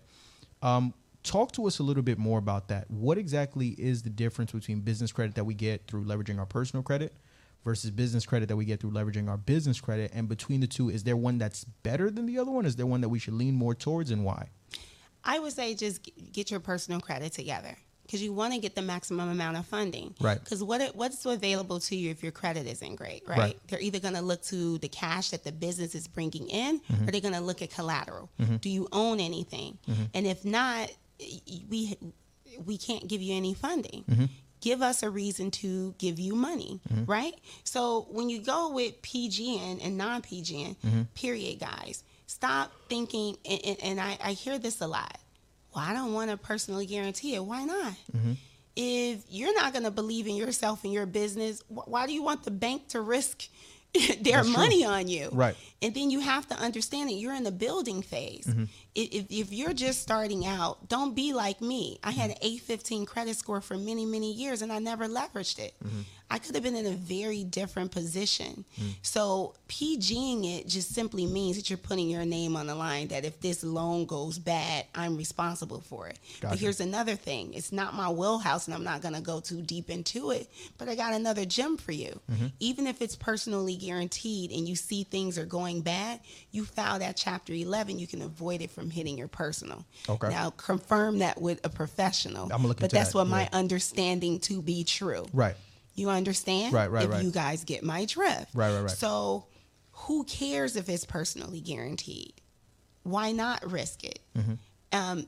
Um, talk to us a little bit more about that. What exactly is the difference between business credit that we get through leveraging our personal credit versus business credit that we get through leveraging our business credit? And between the two, is there one that's better than the other one? Is there one that we should lean more towards and why? I would say just get your personal credit together because you want to get the maximum amount of funding. Right. Because what it, what's available to you if your credit isn't great, right? Right. They're either going to look to the cash that the business is bringing in, Mm-hmm. or they're going to look at collateral. Do you own anything? Mm-hmm. And if not, we we can't give you any funding. Mm-hmm. Give us a reason to give you money, right? So when you go with PGN and non PGN, Mm-hmm. period, guys, stop thinking. And, and, and I, I hear this a lot. Well, I don't want to personally guarantee it. Why not? Mm-hmm. If you're not going to believe in yourself and your business, wh- why do you want the bank to risk (laughs) their That's true. money on you? Right. And then you have to understand that you're in the building phase. Mm-hmm. If, if, you're just starting out, don't be like me. I had an 815 credit score for many, many years and I never leveraged it. Mm-hmm. I could have been in a very different position. Mm. So, PGing it just simply means that you're putting your name on the line that if this loan goes bad, I'm responsible for it. But here's another thing it's not my wheelhouse and I'm not going to go too deep into it, but I got another gem for you. Mm-hmm. Even if it's personally guaranteed and you see things are going bad, you file that chapter 11, you can avoid it from hitting your personal. Okay. Now, confirm that with a professional. I'ma But that's that, what my understanding to be true. Right. You understand? Right, right, if right. you guys get my drift. Right, right, right. So who cares if it's personally guaranteed? Why not risk it? Mm-hmm. Um,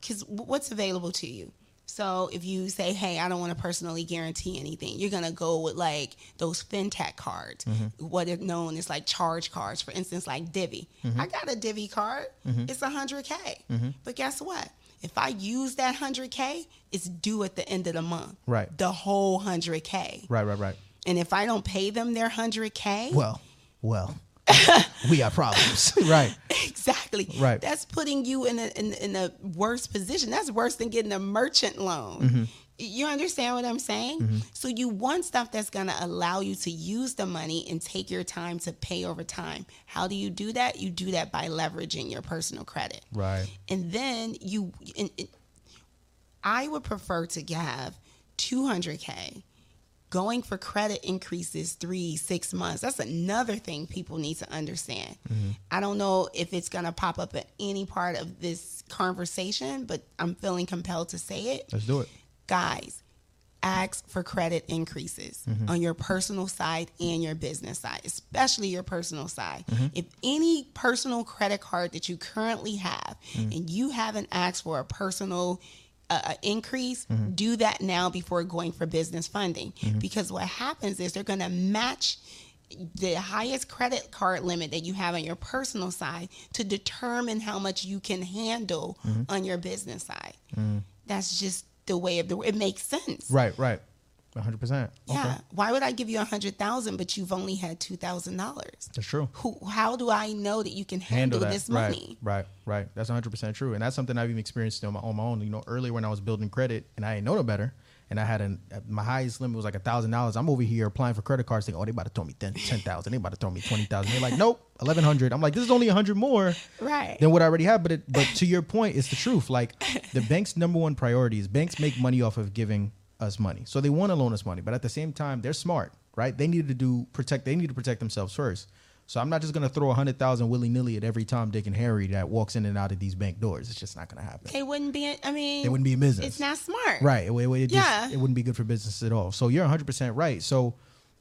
because what's available to you? So if you say, "Hey, I don't want to personally guarantee anything," you're gonna go with like those fintech cards, Mm-hmm. what is known as like charge cards. For instance, like Divvy. Mm-hmm. I got a Divvy card. It's a hundred k. But guess what? If I use that hundred k, it's due at the end of the month. Right. The whole hundred k. Right, right, right. And if I don't pay them their 100K, Well, well, (laughs) we have problems. (laughs) right. exactly. Right. That's putting you in a, in, in a worse position. That's worse than getting a merchant loan. Mm-hmm. You understand what I'm saying? So you want stuff that's going to allow you to use the money and take your time to pay over time. How do you do that? You do that by leveraging your personal credit. Right. and then you and, and i would prefer to have 200k going for credit increases three six months that's another thing people need to understand. Mm-hmm. I don't know if it's going to pop up at any part of this conversation but i'm feeling compelled to say it. Let's do it. guys ask for credit increases mm-hmm. on your personal side and your business side, especially your personal side. Mm-hmm. If any personal credit card that you currently have mm. and you haven't asked for a personal uh, increase, do that now before going for business funding. Because what happens is they're going to match the highest credit card limit that you have on your personal side to determine how much you can handle Mm-hmm. on your business side. That's just the way of the it makes sense. Right, right. 100%. Yeah. Okay. Why would I give you a hundred thousand but you've only had two thousand dollars? That's true. Who how do I know that you can handle, handle that. this right, money? Right, right. That's 100 percent true, and that's something I've even experienced on my, on my own. You know, earlier when I was building credit and I didn't know no better, and I had an my highest limit was like a thousand dollars. I'm over here applying for credit cards, thinking, oh, they about to throw me ten thousand. They about to throw me twenty thousand. They're like, nope, eleven hundred. I'm like, this is only hundred more Right. than what I already have. But it, but to your point, it's the truth. Like the bank's number one priority is banks make money off of giving us money, so they want to loan us money. But at the same time, they're smart, right? They need to do protect. They need to protect themselves first. So I'm not just gonna throw a hundred thousand willy nilly at every Tom, Dick, and Harry that walks in and out of these bank doors. It's just not gonna happen. They wouldn't be I mean They wouldn't be in business. It's not smart. Right. It, it, it just- Yeah. it wouldn't be good for business at all. So you're 100% right. So,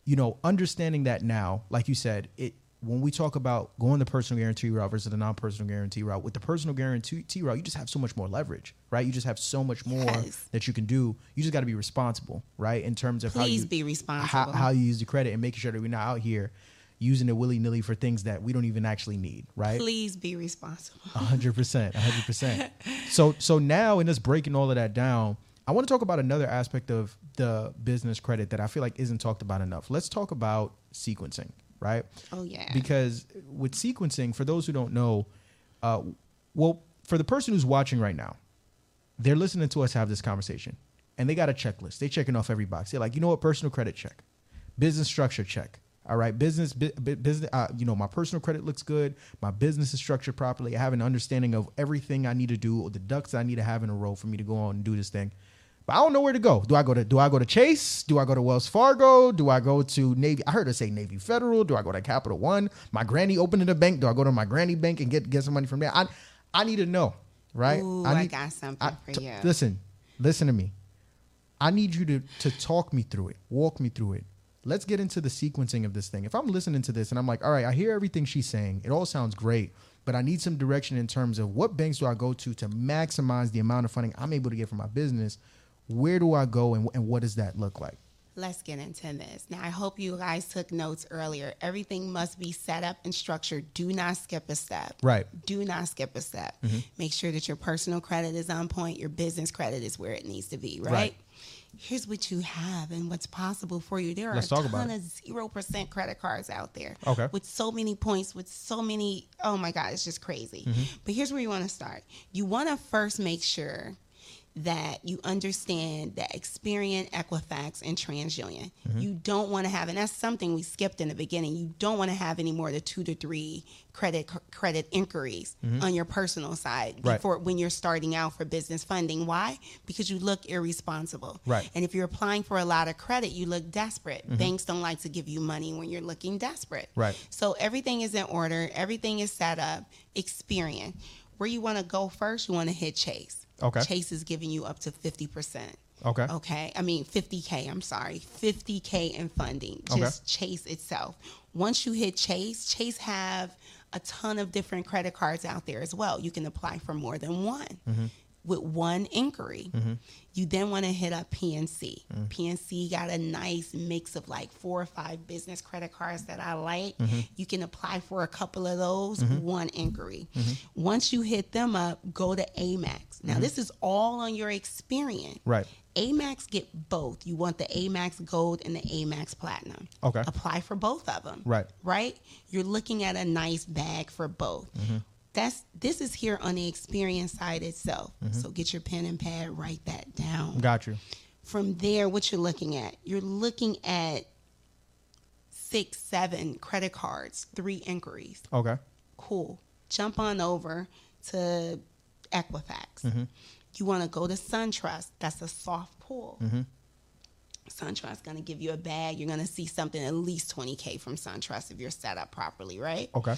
you know, understanding that now, like you said, it when we talk about going the personal guarantee route versus the non-personal guarantee route, with the personal guarantee route, you just have so much more leverage, right? You just have so much more Yes. that you can do. You just got to be responsible, right? In terms of how Please you, be responsible. how you use the credit and making sure that we're not out here using it willy-nilly for things that we don't even actually need, right? Please be responsible. A hundred percent, a hundred percent. So so now in us breaking all of that down, I want to talk about another aspect of the business credit that I feel like isn't talked about enough. Let's talk about sequencing, right? Oh yeah. Because with sequencing, for those who don't know, uh, well, for the person who's watching right now, they're listening to us have this conversation, and they got a checklist. They're checking off every box. They're like, you know what, personal credit check, business structure check. All right, business, bu- bu- business. Uh, you know, my personal credit looks good. My business is structured properly. I have an understanding of everything I need to do, or the ducks I need to have in a row for me to go on and do this thing. But I don't know where to go. Do I go to Do I go to Chase? Do I go to Wells Fargo? Do I go to Navy? I heard her say Navy Federal. Do I go to Capital One? My granny opening a bank. Do I go to my granny bank and get get some money from there? I I need to know, right? Ooh, I need- got something I- for t- you. Listen, listen to me. I need you to to talk me through it, walk me through it. Let's get into the sequencing of this thing. If I'm listening to this and I'm like, all right, I hear everything she's saying. It all sounds great, but I need some direction in terms of what banks do I go to to maximize the amount of funding I'm able to get for my business. Where do I go and, and what does that look like? Let's get into this. Now, I hope you guys took notes earlier. Everything must be set up and structured. Do not skip a step. Right. Do not skip a step. Mm-hmm. Make sure that your personal credit is on point, your business credit is where it needs to be, right? Right. Here's what you have and what's possible for you. There are Let's a ton of zero percent credit cards out there. Okay. With so many points, with so many, oh my God, it's just crazy. Mm-hmm. But here's where you want to start. You want to first make sure that you understand that Experian, Equifax, and TransUnion. Mm-hmm. You don't want to have, and that's something we skipped in the beginning. You don't want to have any more than two to three credit credit inquiries on your personal side Mm-hmm. Right. before when you're starting out for business funding. Why? Because you look irresponsible. Right. And if you're applying for a lot of credit, you look desperate. Mm-hmm. Banks don't like to give you money when you're looking desperate. Right. So everything is in order. Everything is set up. Experian. Where you want to go first, you want to hit Chase. Okay. Chase is giving you up to 50%. Okay. Okay. I mean, 50K, I'm sorry. 50K in funding. Okay. Just Chase itself. Once you hit Chase, Chase have a ton of different credit cards out there as well. You can apply for more than one Mm-hmm. With one inquiry. You then want to hit up PNC. Mm. PNC got a nice mix of like four or five business credit cards that I like. Mm-hmm. You can apply for a couple of those, one inquiry. Once you hit them up, go to Amex. Now, this is all on your experience. Mm-hmm. Right. Amex get both. You want the Amex Gold and the Amex Platinum. Okay. Apply for both of them. Right. Right? You're looking at a nice bag for both. That's this is here on the experience side itself. Mm-hmm. So get your pen and pad, write that down. Got you. From there, what you're looking at, you're looking at six, seven credit cards, three inquiries Okay. cool. Jump on over to Equifax. Mm-hmm. You want to go to SunTrust. That's a soft pull. Mm-hmm. SunTrust is going to give you a bag. You're going to see something at least 20K from SunTrust if you're set up properly, right? Okay.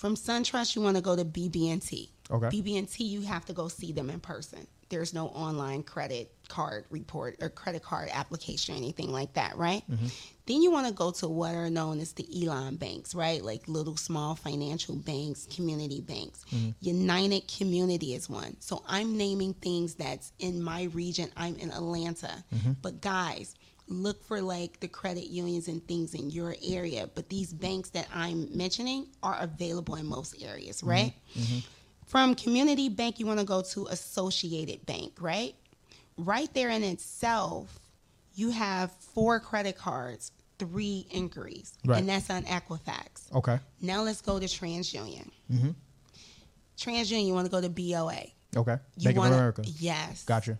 From SunTrust, you want to go to BB&T. Okay. BB&T, you have to go see them in person. there's no online credit card report or credit card application or anything like that, right? Mm-hmm. Then you want to go to what are known as the Elon banks, right? Like little small financial banks, community banks. Mm-hmm. United Community is one. So I'm naming things that's in my region. I'm in Atlanta. Mm-hmm. But guys, look for like the credit unions and things in your area. But these banks that I'm mentioning are available in most areas, mm-hmm. right? Mm-hmm. From community bank, you want to go to Associated Bank, right? Right there in itself, you have four credit cards, three inquiries, Right. and that's on Equifax. Okay. Now let's go to TransUnion. Mm-hmm. TransUnion, you want to go to BOA. Okay. You Bank wanna, of America. Yes. Gotcha.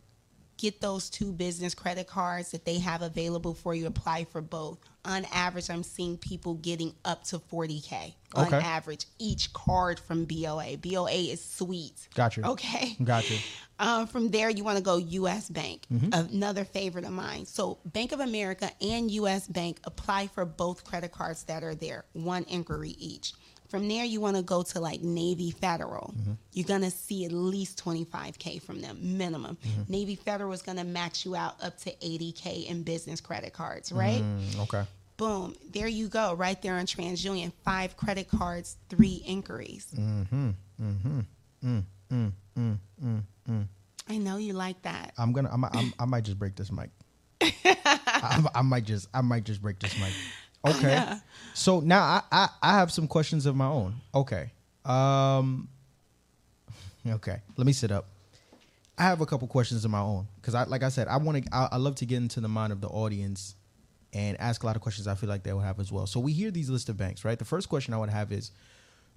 Get those two business credit cards that they have available for you. Apply for both. On average, I'm seeing people getting up to 40K on Okay. average each card from BOA. BOA is sweet. Gotcha. Okay. Gotcha. (laughs) Um, from there, you want to go U.S. Bank, Mm-hmm. another favorite of mine. So, Bank of America and U.S. Bank apply for both credit cards that are there, one inquiry each. From there, you want to go to like Navy Federal. Mm-hmm. You're going to see at least 25K from them, minimum. Mm-hmm. Navy Federal is going to max you out up to 80K in business credit cards, right? Mm, okay. Boom. There you go, right there on TransUnion. Five credit cards, three inquiries. Mm-hmm. Mm-hmm. Mm, mm, mm, mm, mm. I know you like that. I'm gonna. I'm, I'm, I might just break this mic. (laughs) I, I might just. I might just break this mic. Okay. So now I, I I have some questions of my own. Okay. Um. Okay. Let me sit up. I have a couple questions of my own because I, like I said, I want to. I, I love to get into the mind of the audience and ask a lot of questions. I feel like they will have as well. So we hear these list of banks, right? The first question I would have is,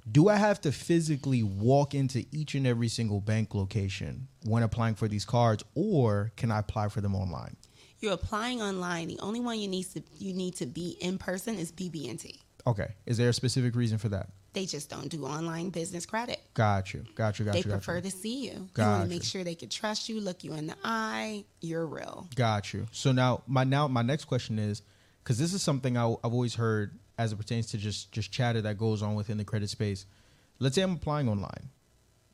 do I have to physically walk into each and every single bank location when applying for these cards, or can I apply for them online? You're applying online. The only one you need to you need to be in person is BB&T. Okay. Is there a specific reason for that? They just don't do online business credit. Got you. Got you. Got They you. Got prefer you. to see you. Got They want to make sure they can trust you, look you in the eye. You're real. Got you. So now my now my next question is because this is something I, I've always heard as it pertains to just just chatter that goes on within the credit space. Let's say I'm applying online.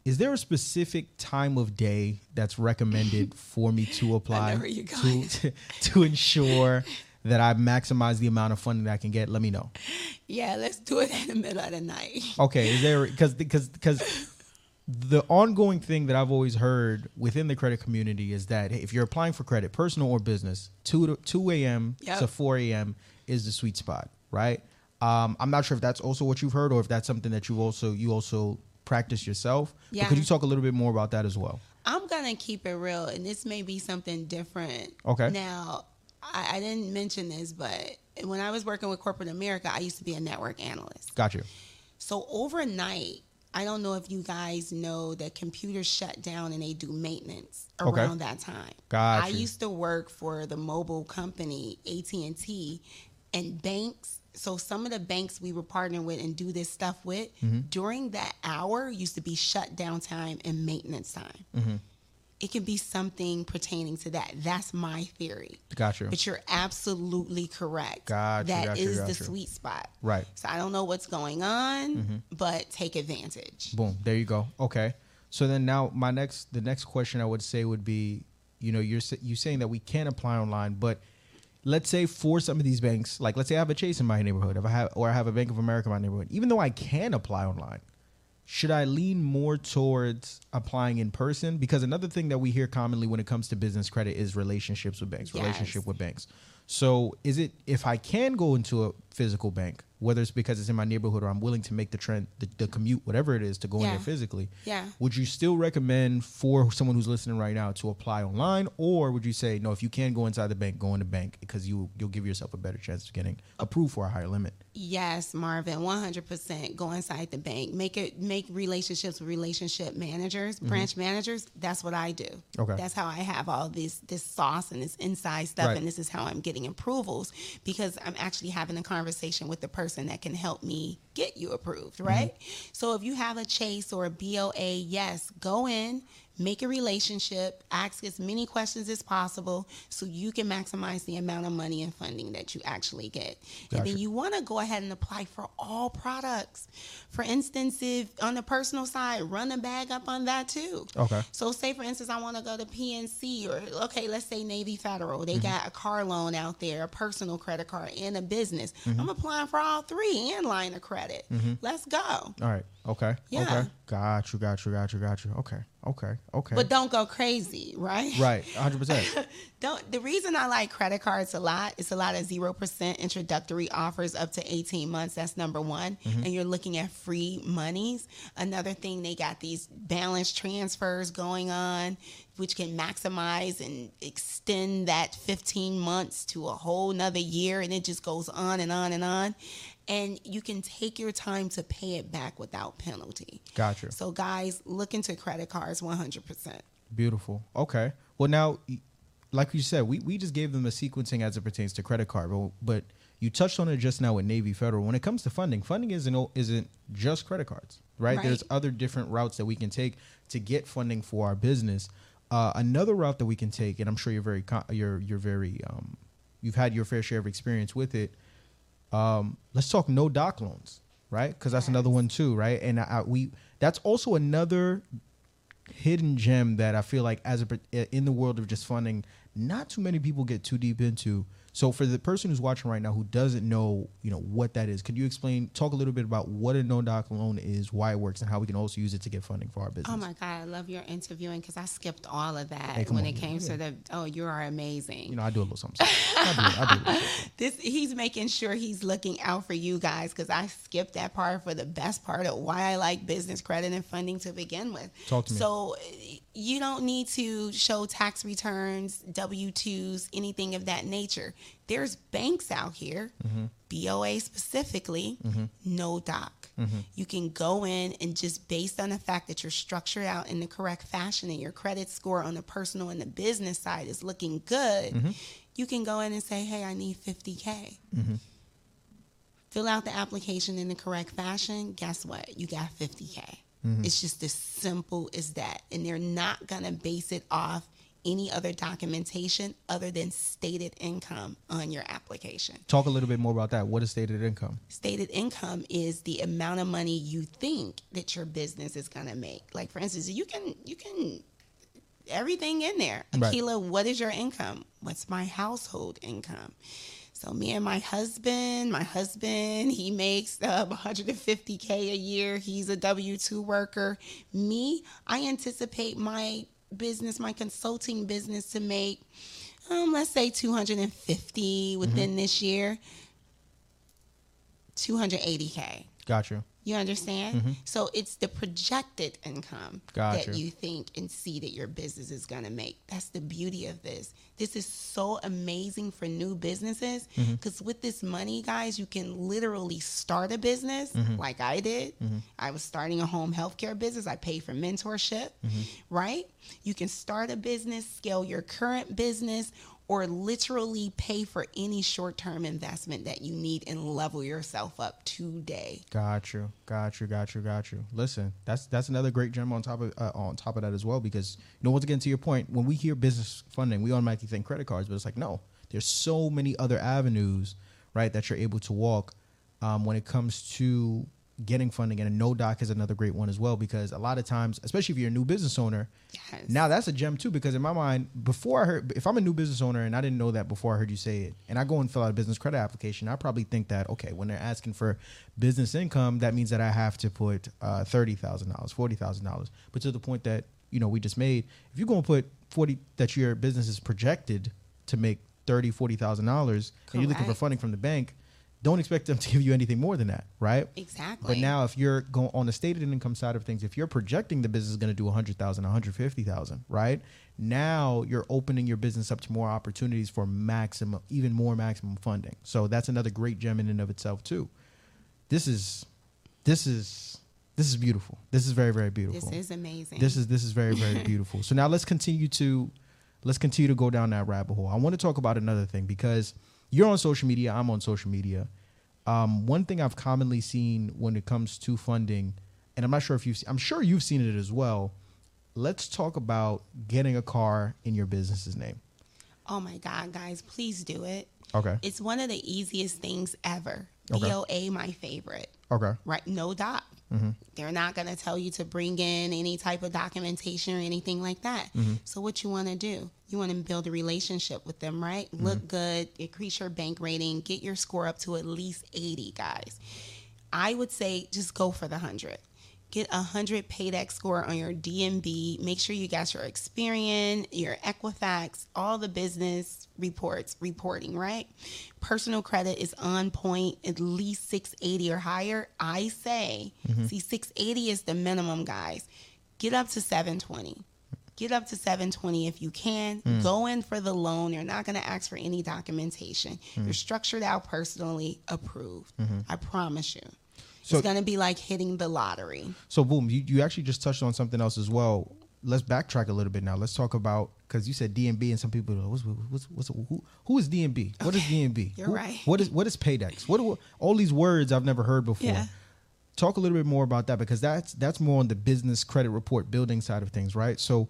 Is there a specific time of day that's recommended (laughs) for me to apply to (laughs) to ensure that I maximize the amount of funding that I can get? Let me know. Yeah, let's do it in the middle of the night. Okay, is there because because because the ongoing thing that I've always heard within the credit community is that if you're applying for credit, personal or business, two to two a.m. Yep. to four a.m. is the sweet spot, right? Um, I'm not sure if that's also what you've heard or if that's something that you also you also practice yourself. But Yeah. could you talk a little bit more about that as well? I'm gonna keep it real, and this may be something different. Okay. Now, I, I didn't mention this, but when I was working with corporate America, I used to be a network analyst. Got you. So overnight, I don't know if you guys know that computers shut down and they do maintenance Okay. around that time. Got I you. used to work for the mobile company AT and T, and banks. So some of the banks we were partnering with and do this stuff with Mm-hmm. during that hour used to be shut down time and maintenance time. Mm-hmm. It could be something pertaining to that. That's my theory. Gotcha. But you're absolutely correct. Gotcha, That gotcha, is the sweet spot. Right. Mm-hmm. So I don't know what's going on, but take advantage. Boom. There you go. Okay. So then now my next the next question I would say would be, you know, you're you saying that we can apply online, but let's say for some of these banks, like let's say I have a Chase in my neighborhood, if I have or I have a Bank of America in my neighborhood, even though I can apply online, should I lean more towards applying in person? Because another thing that we hear commonly when it comes to business credit is relationships with banks, Yes. relationship with banks. So is it if I can go into a physical bank, whether it's because it's in my neighborhood or I'm willing to make the trend, the, the commute, whatever it is, to go in there physically? Yeah. Would you still recommend for someone who's listening right now to apply online, or would you say no? If you can go inside the bank, go in the bank because you you'll give yourself a better chance of getting approved for a higher limit. Yes, Marvin, 100% go inside the bank. Make it make relationships with relationship managers, branch managers. That's what I do. Mm-hmm. Okay. That's how I have all this this sauce and this inside stuff Right. and this is how I'm getting approvals because I'm actually having a conversation with the person that can help me get you approved, right? Mm-hmm. So if you have a Chase or a BOA, yes, go in, make a relationship, ask as many questions as possible so you can maximize the amount of money and funding that you actually get. And then you want to go ahead and apply for all products. For instance, if on the personal side, run a bag up on that too. Okay. So say for instance, I want to go to PNC or okay, let's say Navy Federal. They Mm-hmm. got a car loan out there, a personal credit card, and a business. Mm-hmm. I'm applying for all three and line of credit. Let's go. All right. Okay. Yeah. Okay. Got you. Got you. Got you. Got you. Okay. Okay. Okay. But don't go crazy, right? right. 100. percent (laughs) Don't the reason I like credit cards a lot, it's a lot of zero percent introductory offers up to 18 months. That's number one. Mm-hmm. And you're looking at free monies. Another thing, they got these balance transfers going on, which can maximize and extend that 15 months to a whole nother year, and it just goes on and on and on. And you can take your time to pay it back without penalty. Gotcha. So guys, look into credit cards 100%. Beautiful. Okay. Well, now, like you said, we, we just gave them a sequencing as it pertains to credit card, but, but you touched on it just now with Navy Federal. When it comes to funding, funding isn't isn't just credit cards, right? Right. There's other different routes that we can take to get funding for our business. Uh, another route that we can take, and I'm sure you're very you're you're very um, you've had your fair share of experience with it. Um, let's talk no doc loans, right? Because that's another one too, right? And I, I, we that's also another hidden gem that I feel like as a in the world of just funding, not too many people get too deep into. So for the person who's watching right now who doesn't know, you know what that is, could you explain, talk a little bit about what a no doc loan is, why it works, and how we can also use it to get funding for our oh business? Oh my God, I love your interviewing because I skipped all of that Hey, when on, it came yeah. to the. Oh, you are amazing. You know, I do a little something. I do, I do a little something. (laughs) this he's making sure he's looking out for you guys because I skipped that part for the best part of why I like business credit and funding to begin with. Talk to me. So you don't need to show tax returns, W twos, anything of that nature. There's banks out here, Mm-hmm. BOA specifically, no doc. Mm-hmm. You can go in and just based on the fact that you're structured out in the correct fashion and your credit score on the personal and the business side is looking good, Mm-hmm. you can go in and say, hey, I need 50K. Mm-hmm. Fill out the application in the correct fashion. Guess what? You got 50K. Mm-hmm. It's just as simple as that. And they're not going to base it off any other documentation other than stated income on your application. Talk a little bit more about that. What is stated income? Stated income is the amount of money you think that your business is going to make. Like for instance, you can you can everything in there. Right. Aqueelah, what is your income? What's my household income? So me and my husband, my husband, he makes uh, 150k a year. He's a W2 worker. Me, I anticipate my business, my consulting business to make um, let's say 250 within this year. 280k. Got you. You understand? Mm-hmm. So it's the projected income that you think and see that your business is going to make. That's the beauty of this. This is so amazing for new businesses mm-hmm. because with this money, guys, you can literally start a business mm-hmm. like I did. I was starting a home healthcare business. I paid for mentorship, right? You can start a business, scale your current business, or literally pay for any short-term investment that you need and level yourself up today. Got you, got you, got you, got you. Listen, that's that's another great gem on top of uh, on top of that as well because you know once again to your point, when we hear business funding, we automatically think credit cards, but it's like no, there's so many other avenues, right, that you're able to walk um, when it comes to getting funding, and a no doc is another great one as well because a lot of times, especially if you're a new business owner, Yes. now that's a gem too because in my mind, before I heard, if I'm a new business owner and I didn't know that before I heard you say it, and I go and fill out a business credit application, I probably think that okay, when they're asking for business income, that means that I have to put uh, thirty thousand dollars, forty thousand dollars. But to the point that you know we just made, if you're going to put forty that your business is projected to make thirty, forty thousand dollars, and you're looking for funding from the bank, don't expect them (laughs) to give you anything more than that, right? Exactly. But now, if you're going on the stated income side of things, if you're projecting the business is going to do 100,000, 150,000, right? Now you're opening your business up to more opportunities for maximum, even more maximum funding. So that's another great gem in and of itself too. This is, this is, this is beautiful. This is very, very beautiful. this is amazing. This is this is very very (laughs) beautiful. So now let's continue to let's continue to go down that rabbit hole. I want to talk about another thing because you're on social media. I'm on social media. Um, one thing I've commonly seen when it comes to funding, and I'm not sure if you've, I'm sure you've seen it as well. let's talk about getting a car in your business's name. Oh my God, guys, please do it. Okay. It's one of the easiest things ever. Okay. BOA, my favorite. Okay. Right? No doc. Mm-hmm. They're not going to tell you to bring in any type of documentation or anything like that. Mm-hmm. So, what you want to do? You want to build a relationship with them, right? Mm-hmm. Look good, increase your bank rating, get your score up to at least 80, guys. I would say just go for the 100. Get a 100 paydex score on your D&B. Make sure you got your Experian, your Equifax, all the business reports, reporting, right? Personal credit is on point, at least 680 or higher. I say, mm-hmm. see, 680 is the minimum, guys. Get up to 720 get up to 720 if you can. Mm. Go in for the loan. You're not going to ask for any documentation. Mm. You're structured out personally approved. Mm-hmm. I promise you So- it's going to be like hitting the lottery So boom, you, you actually just touched on something else as well. Let's backtrack a little bit now. Let's talk about because you said D&B and some people are, what's what's what's who, who is D&B? What is D&B? you're Who- right. What is what is Paydex? What are all these words I've never heard before? Yeah. Talk a little bit more about that because that's that's more on the business credit report building side of things, right? So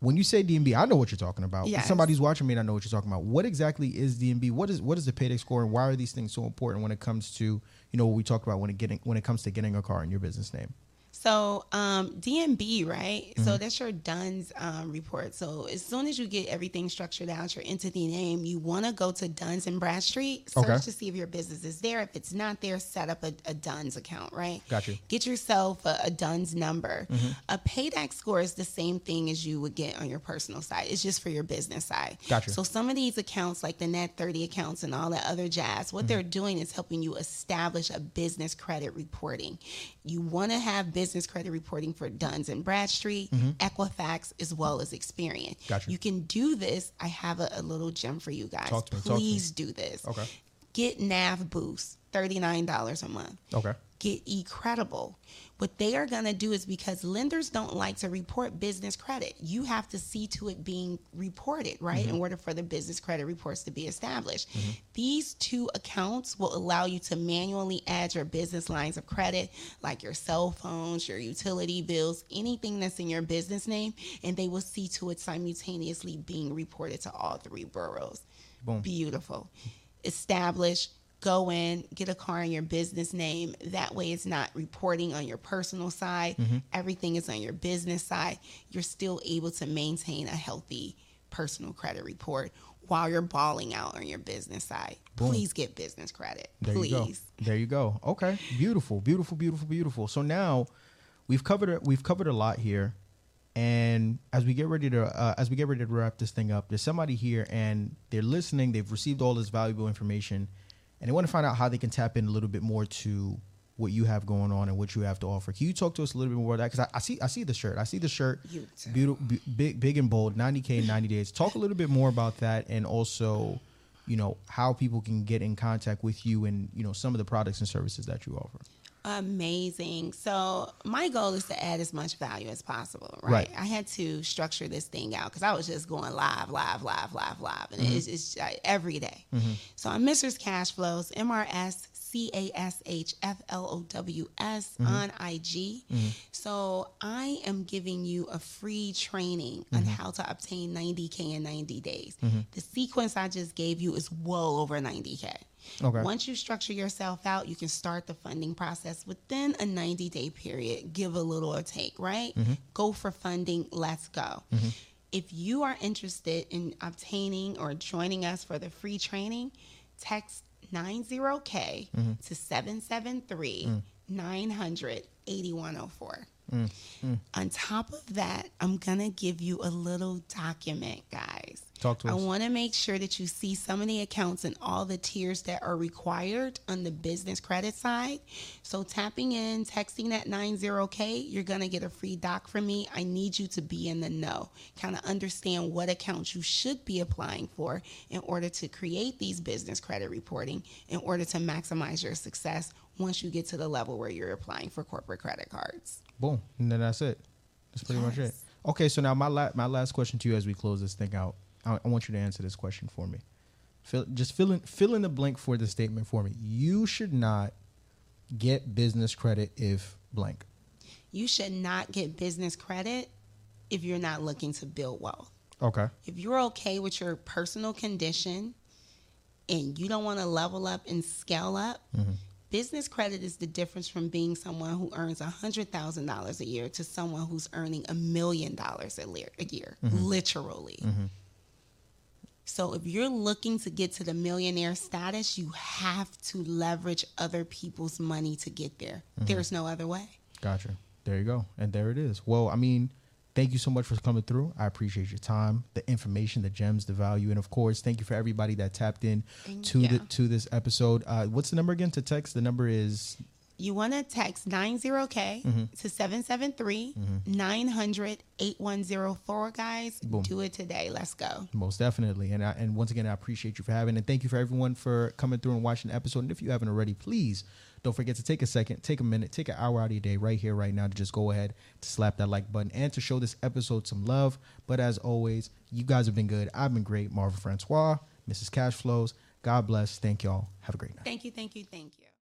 when you say D&B, I know what you're talking about. Yes. Somebody's watching me and I know what you're talking about. What exactly is D&B? What is what is the Paydex score and why are these things so important when it comes to, you know, what we talked about when it getting when it comes to getting a car in your business name? So um, D&B, right? Mm-hmm. So that's your DUNS um, report. So as soon as you get everything structured out, your entity name, you want to go to Duns and Bradstreet, search Okay. to see if your business is there. If it's not there, set up a, a Duns account, right? Gotcha. Get yourself a, a Duns number. Mm-hmm. A Paydex score is the same thing as you would get on your personal side. It's just for your business side. Gotcha. So some of these accounts, like the Net 30 accounts and all that other jazz, what Mm-hmm. they're doing is helping you establish a business credit reporting. You want to have business credit reporting for Duns and Bradstreet, Equifax, as well as Experian. Mm-hmm. Gotcha. You can do this. I have a, a little gem for you guys. Talk to me, talk to me. Please do this. Okay. Get Nav Boost, $39 a month. Okay. get eCredable what they are going to do is because lenders don't like to report business credit you have to see to it being reported right in mm-hmm. order for the business credit reports to be established. Mm-hmm. These two accounts will allow you to manually add your business lines of credit like your cell phones your utility bills anything that's in your business name and they will see to it simultaneously being reported to all three bureaus. Boom. beautiful. Establish go in get a car in your business name that way it's not reporting on your personal side Mm-hmm. everything is on your business side you're still able to maintain a healthy personal credit report while you're balling out on your business side Boom. please get business credit There please you go. There you go. Okay. Beautiful. Beautiful. Beautiful. Beautiful. So now we've covered it. We've covered a lot here, and as we get ready to uh, as we get ready to wrap this thing up, there's somebody here and they're listening. They've received all this valuable information, and they want to find out how they can tap in a little bit more to what you have going on and what you have to offer. Can you talk to us a little bit more about that? Because I, I see I see the shirt. I see the shirt. Beautiful, b- big, big and bold. 90k in 90 days. Talk a little bit more about that, and also, you know, how people can get in contact with you, and you know, some of the products and services that you offer. Amazing. So my goal is to add as much value as possible, right? Right. I had to structure this thing out because I was just going live, live, live, live, live, and it's, mm-hmm. it's uh, every day. Mm-hmm. So I'm Mrs. Cash Flows, M R S C A S H F L O W S mm-hmm. on IG. So I am giving you a free training on how to obtain 90K in 90 days. The sequence I just gave you is well over 90K. Okay. Once you structure yourself out, you can start the funding process within a 90 day period. Give a little or take, right? Mm-hmm. Go for funding. Let's go. Mm-hmm. If you are interested in obtaining or joining us for the free training, text 90K mm-hmm. to 773 mm. 900 8104. Mm. Mm. On top of that, I'm going to give you a little document, guys. Talk to I want to make sure that you see some of the accounts and all the tiers that are required on the business credit side. So tapping in, texting that 90K, you're going to get a free doc from me. I need you to be in the know, kind of understand what accounts you should be applying for in order to create these business credit reporting in order to maximize your success once you get to the level where you're applying for corporate credit cards. Boom, and then that's it. That's pretty much it. Okay, so now my la- my last question to you as we close this thing out. I, I want you to answer this question for me. Fill, just fill in fill in the blank for the statement for me. You should not get business credit if blank. You should not get business credit if you're not looking to build wealth. Okay. If you're okay with your personal condition and you don't want to level up and scale up, mm-hmm. business credit is the difference from being someone who earns $100,000 a year to someone who's earning a million dollars a year, mm-hmm. literally. Mm-hmm. So if you're looking to get to the millionaire status, you have to leverage other people's money to get there. There's no other way. Gotcha. There you go. And there it is. Well, I mean, thank you so much for coming through. I appreciate your time, the information, the gems, the value, and of course, thank you for everybody that tapped in Thank to you. the to this episode. Uh, what's the number again to text? The number is You want mm-hmm. to text 90K to 773 mm-hmm. 900 8104, guys. Boom. Do it today. Let's go. most definitely. And I, and once again, I appreciate you for having and thank you for everyone for coming through and watching the episode. And if you haven't already, please don't forget to take a second, take a minute, take an hour out of your day right here, right now to just go ahead to slap that like button and to show this episode some love. But as always, you guys have been good. I've been great. Marvin Francois, Mrs. Cash Flows. God bless. Thank y'all. Have a great night. Thank you, thank you, thank you.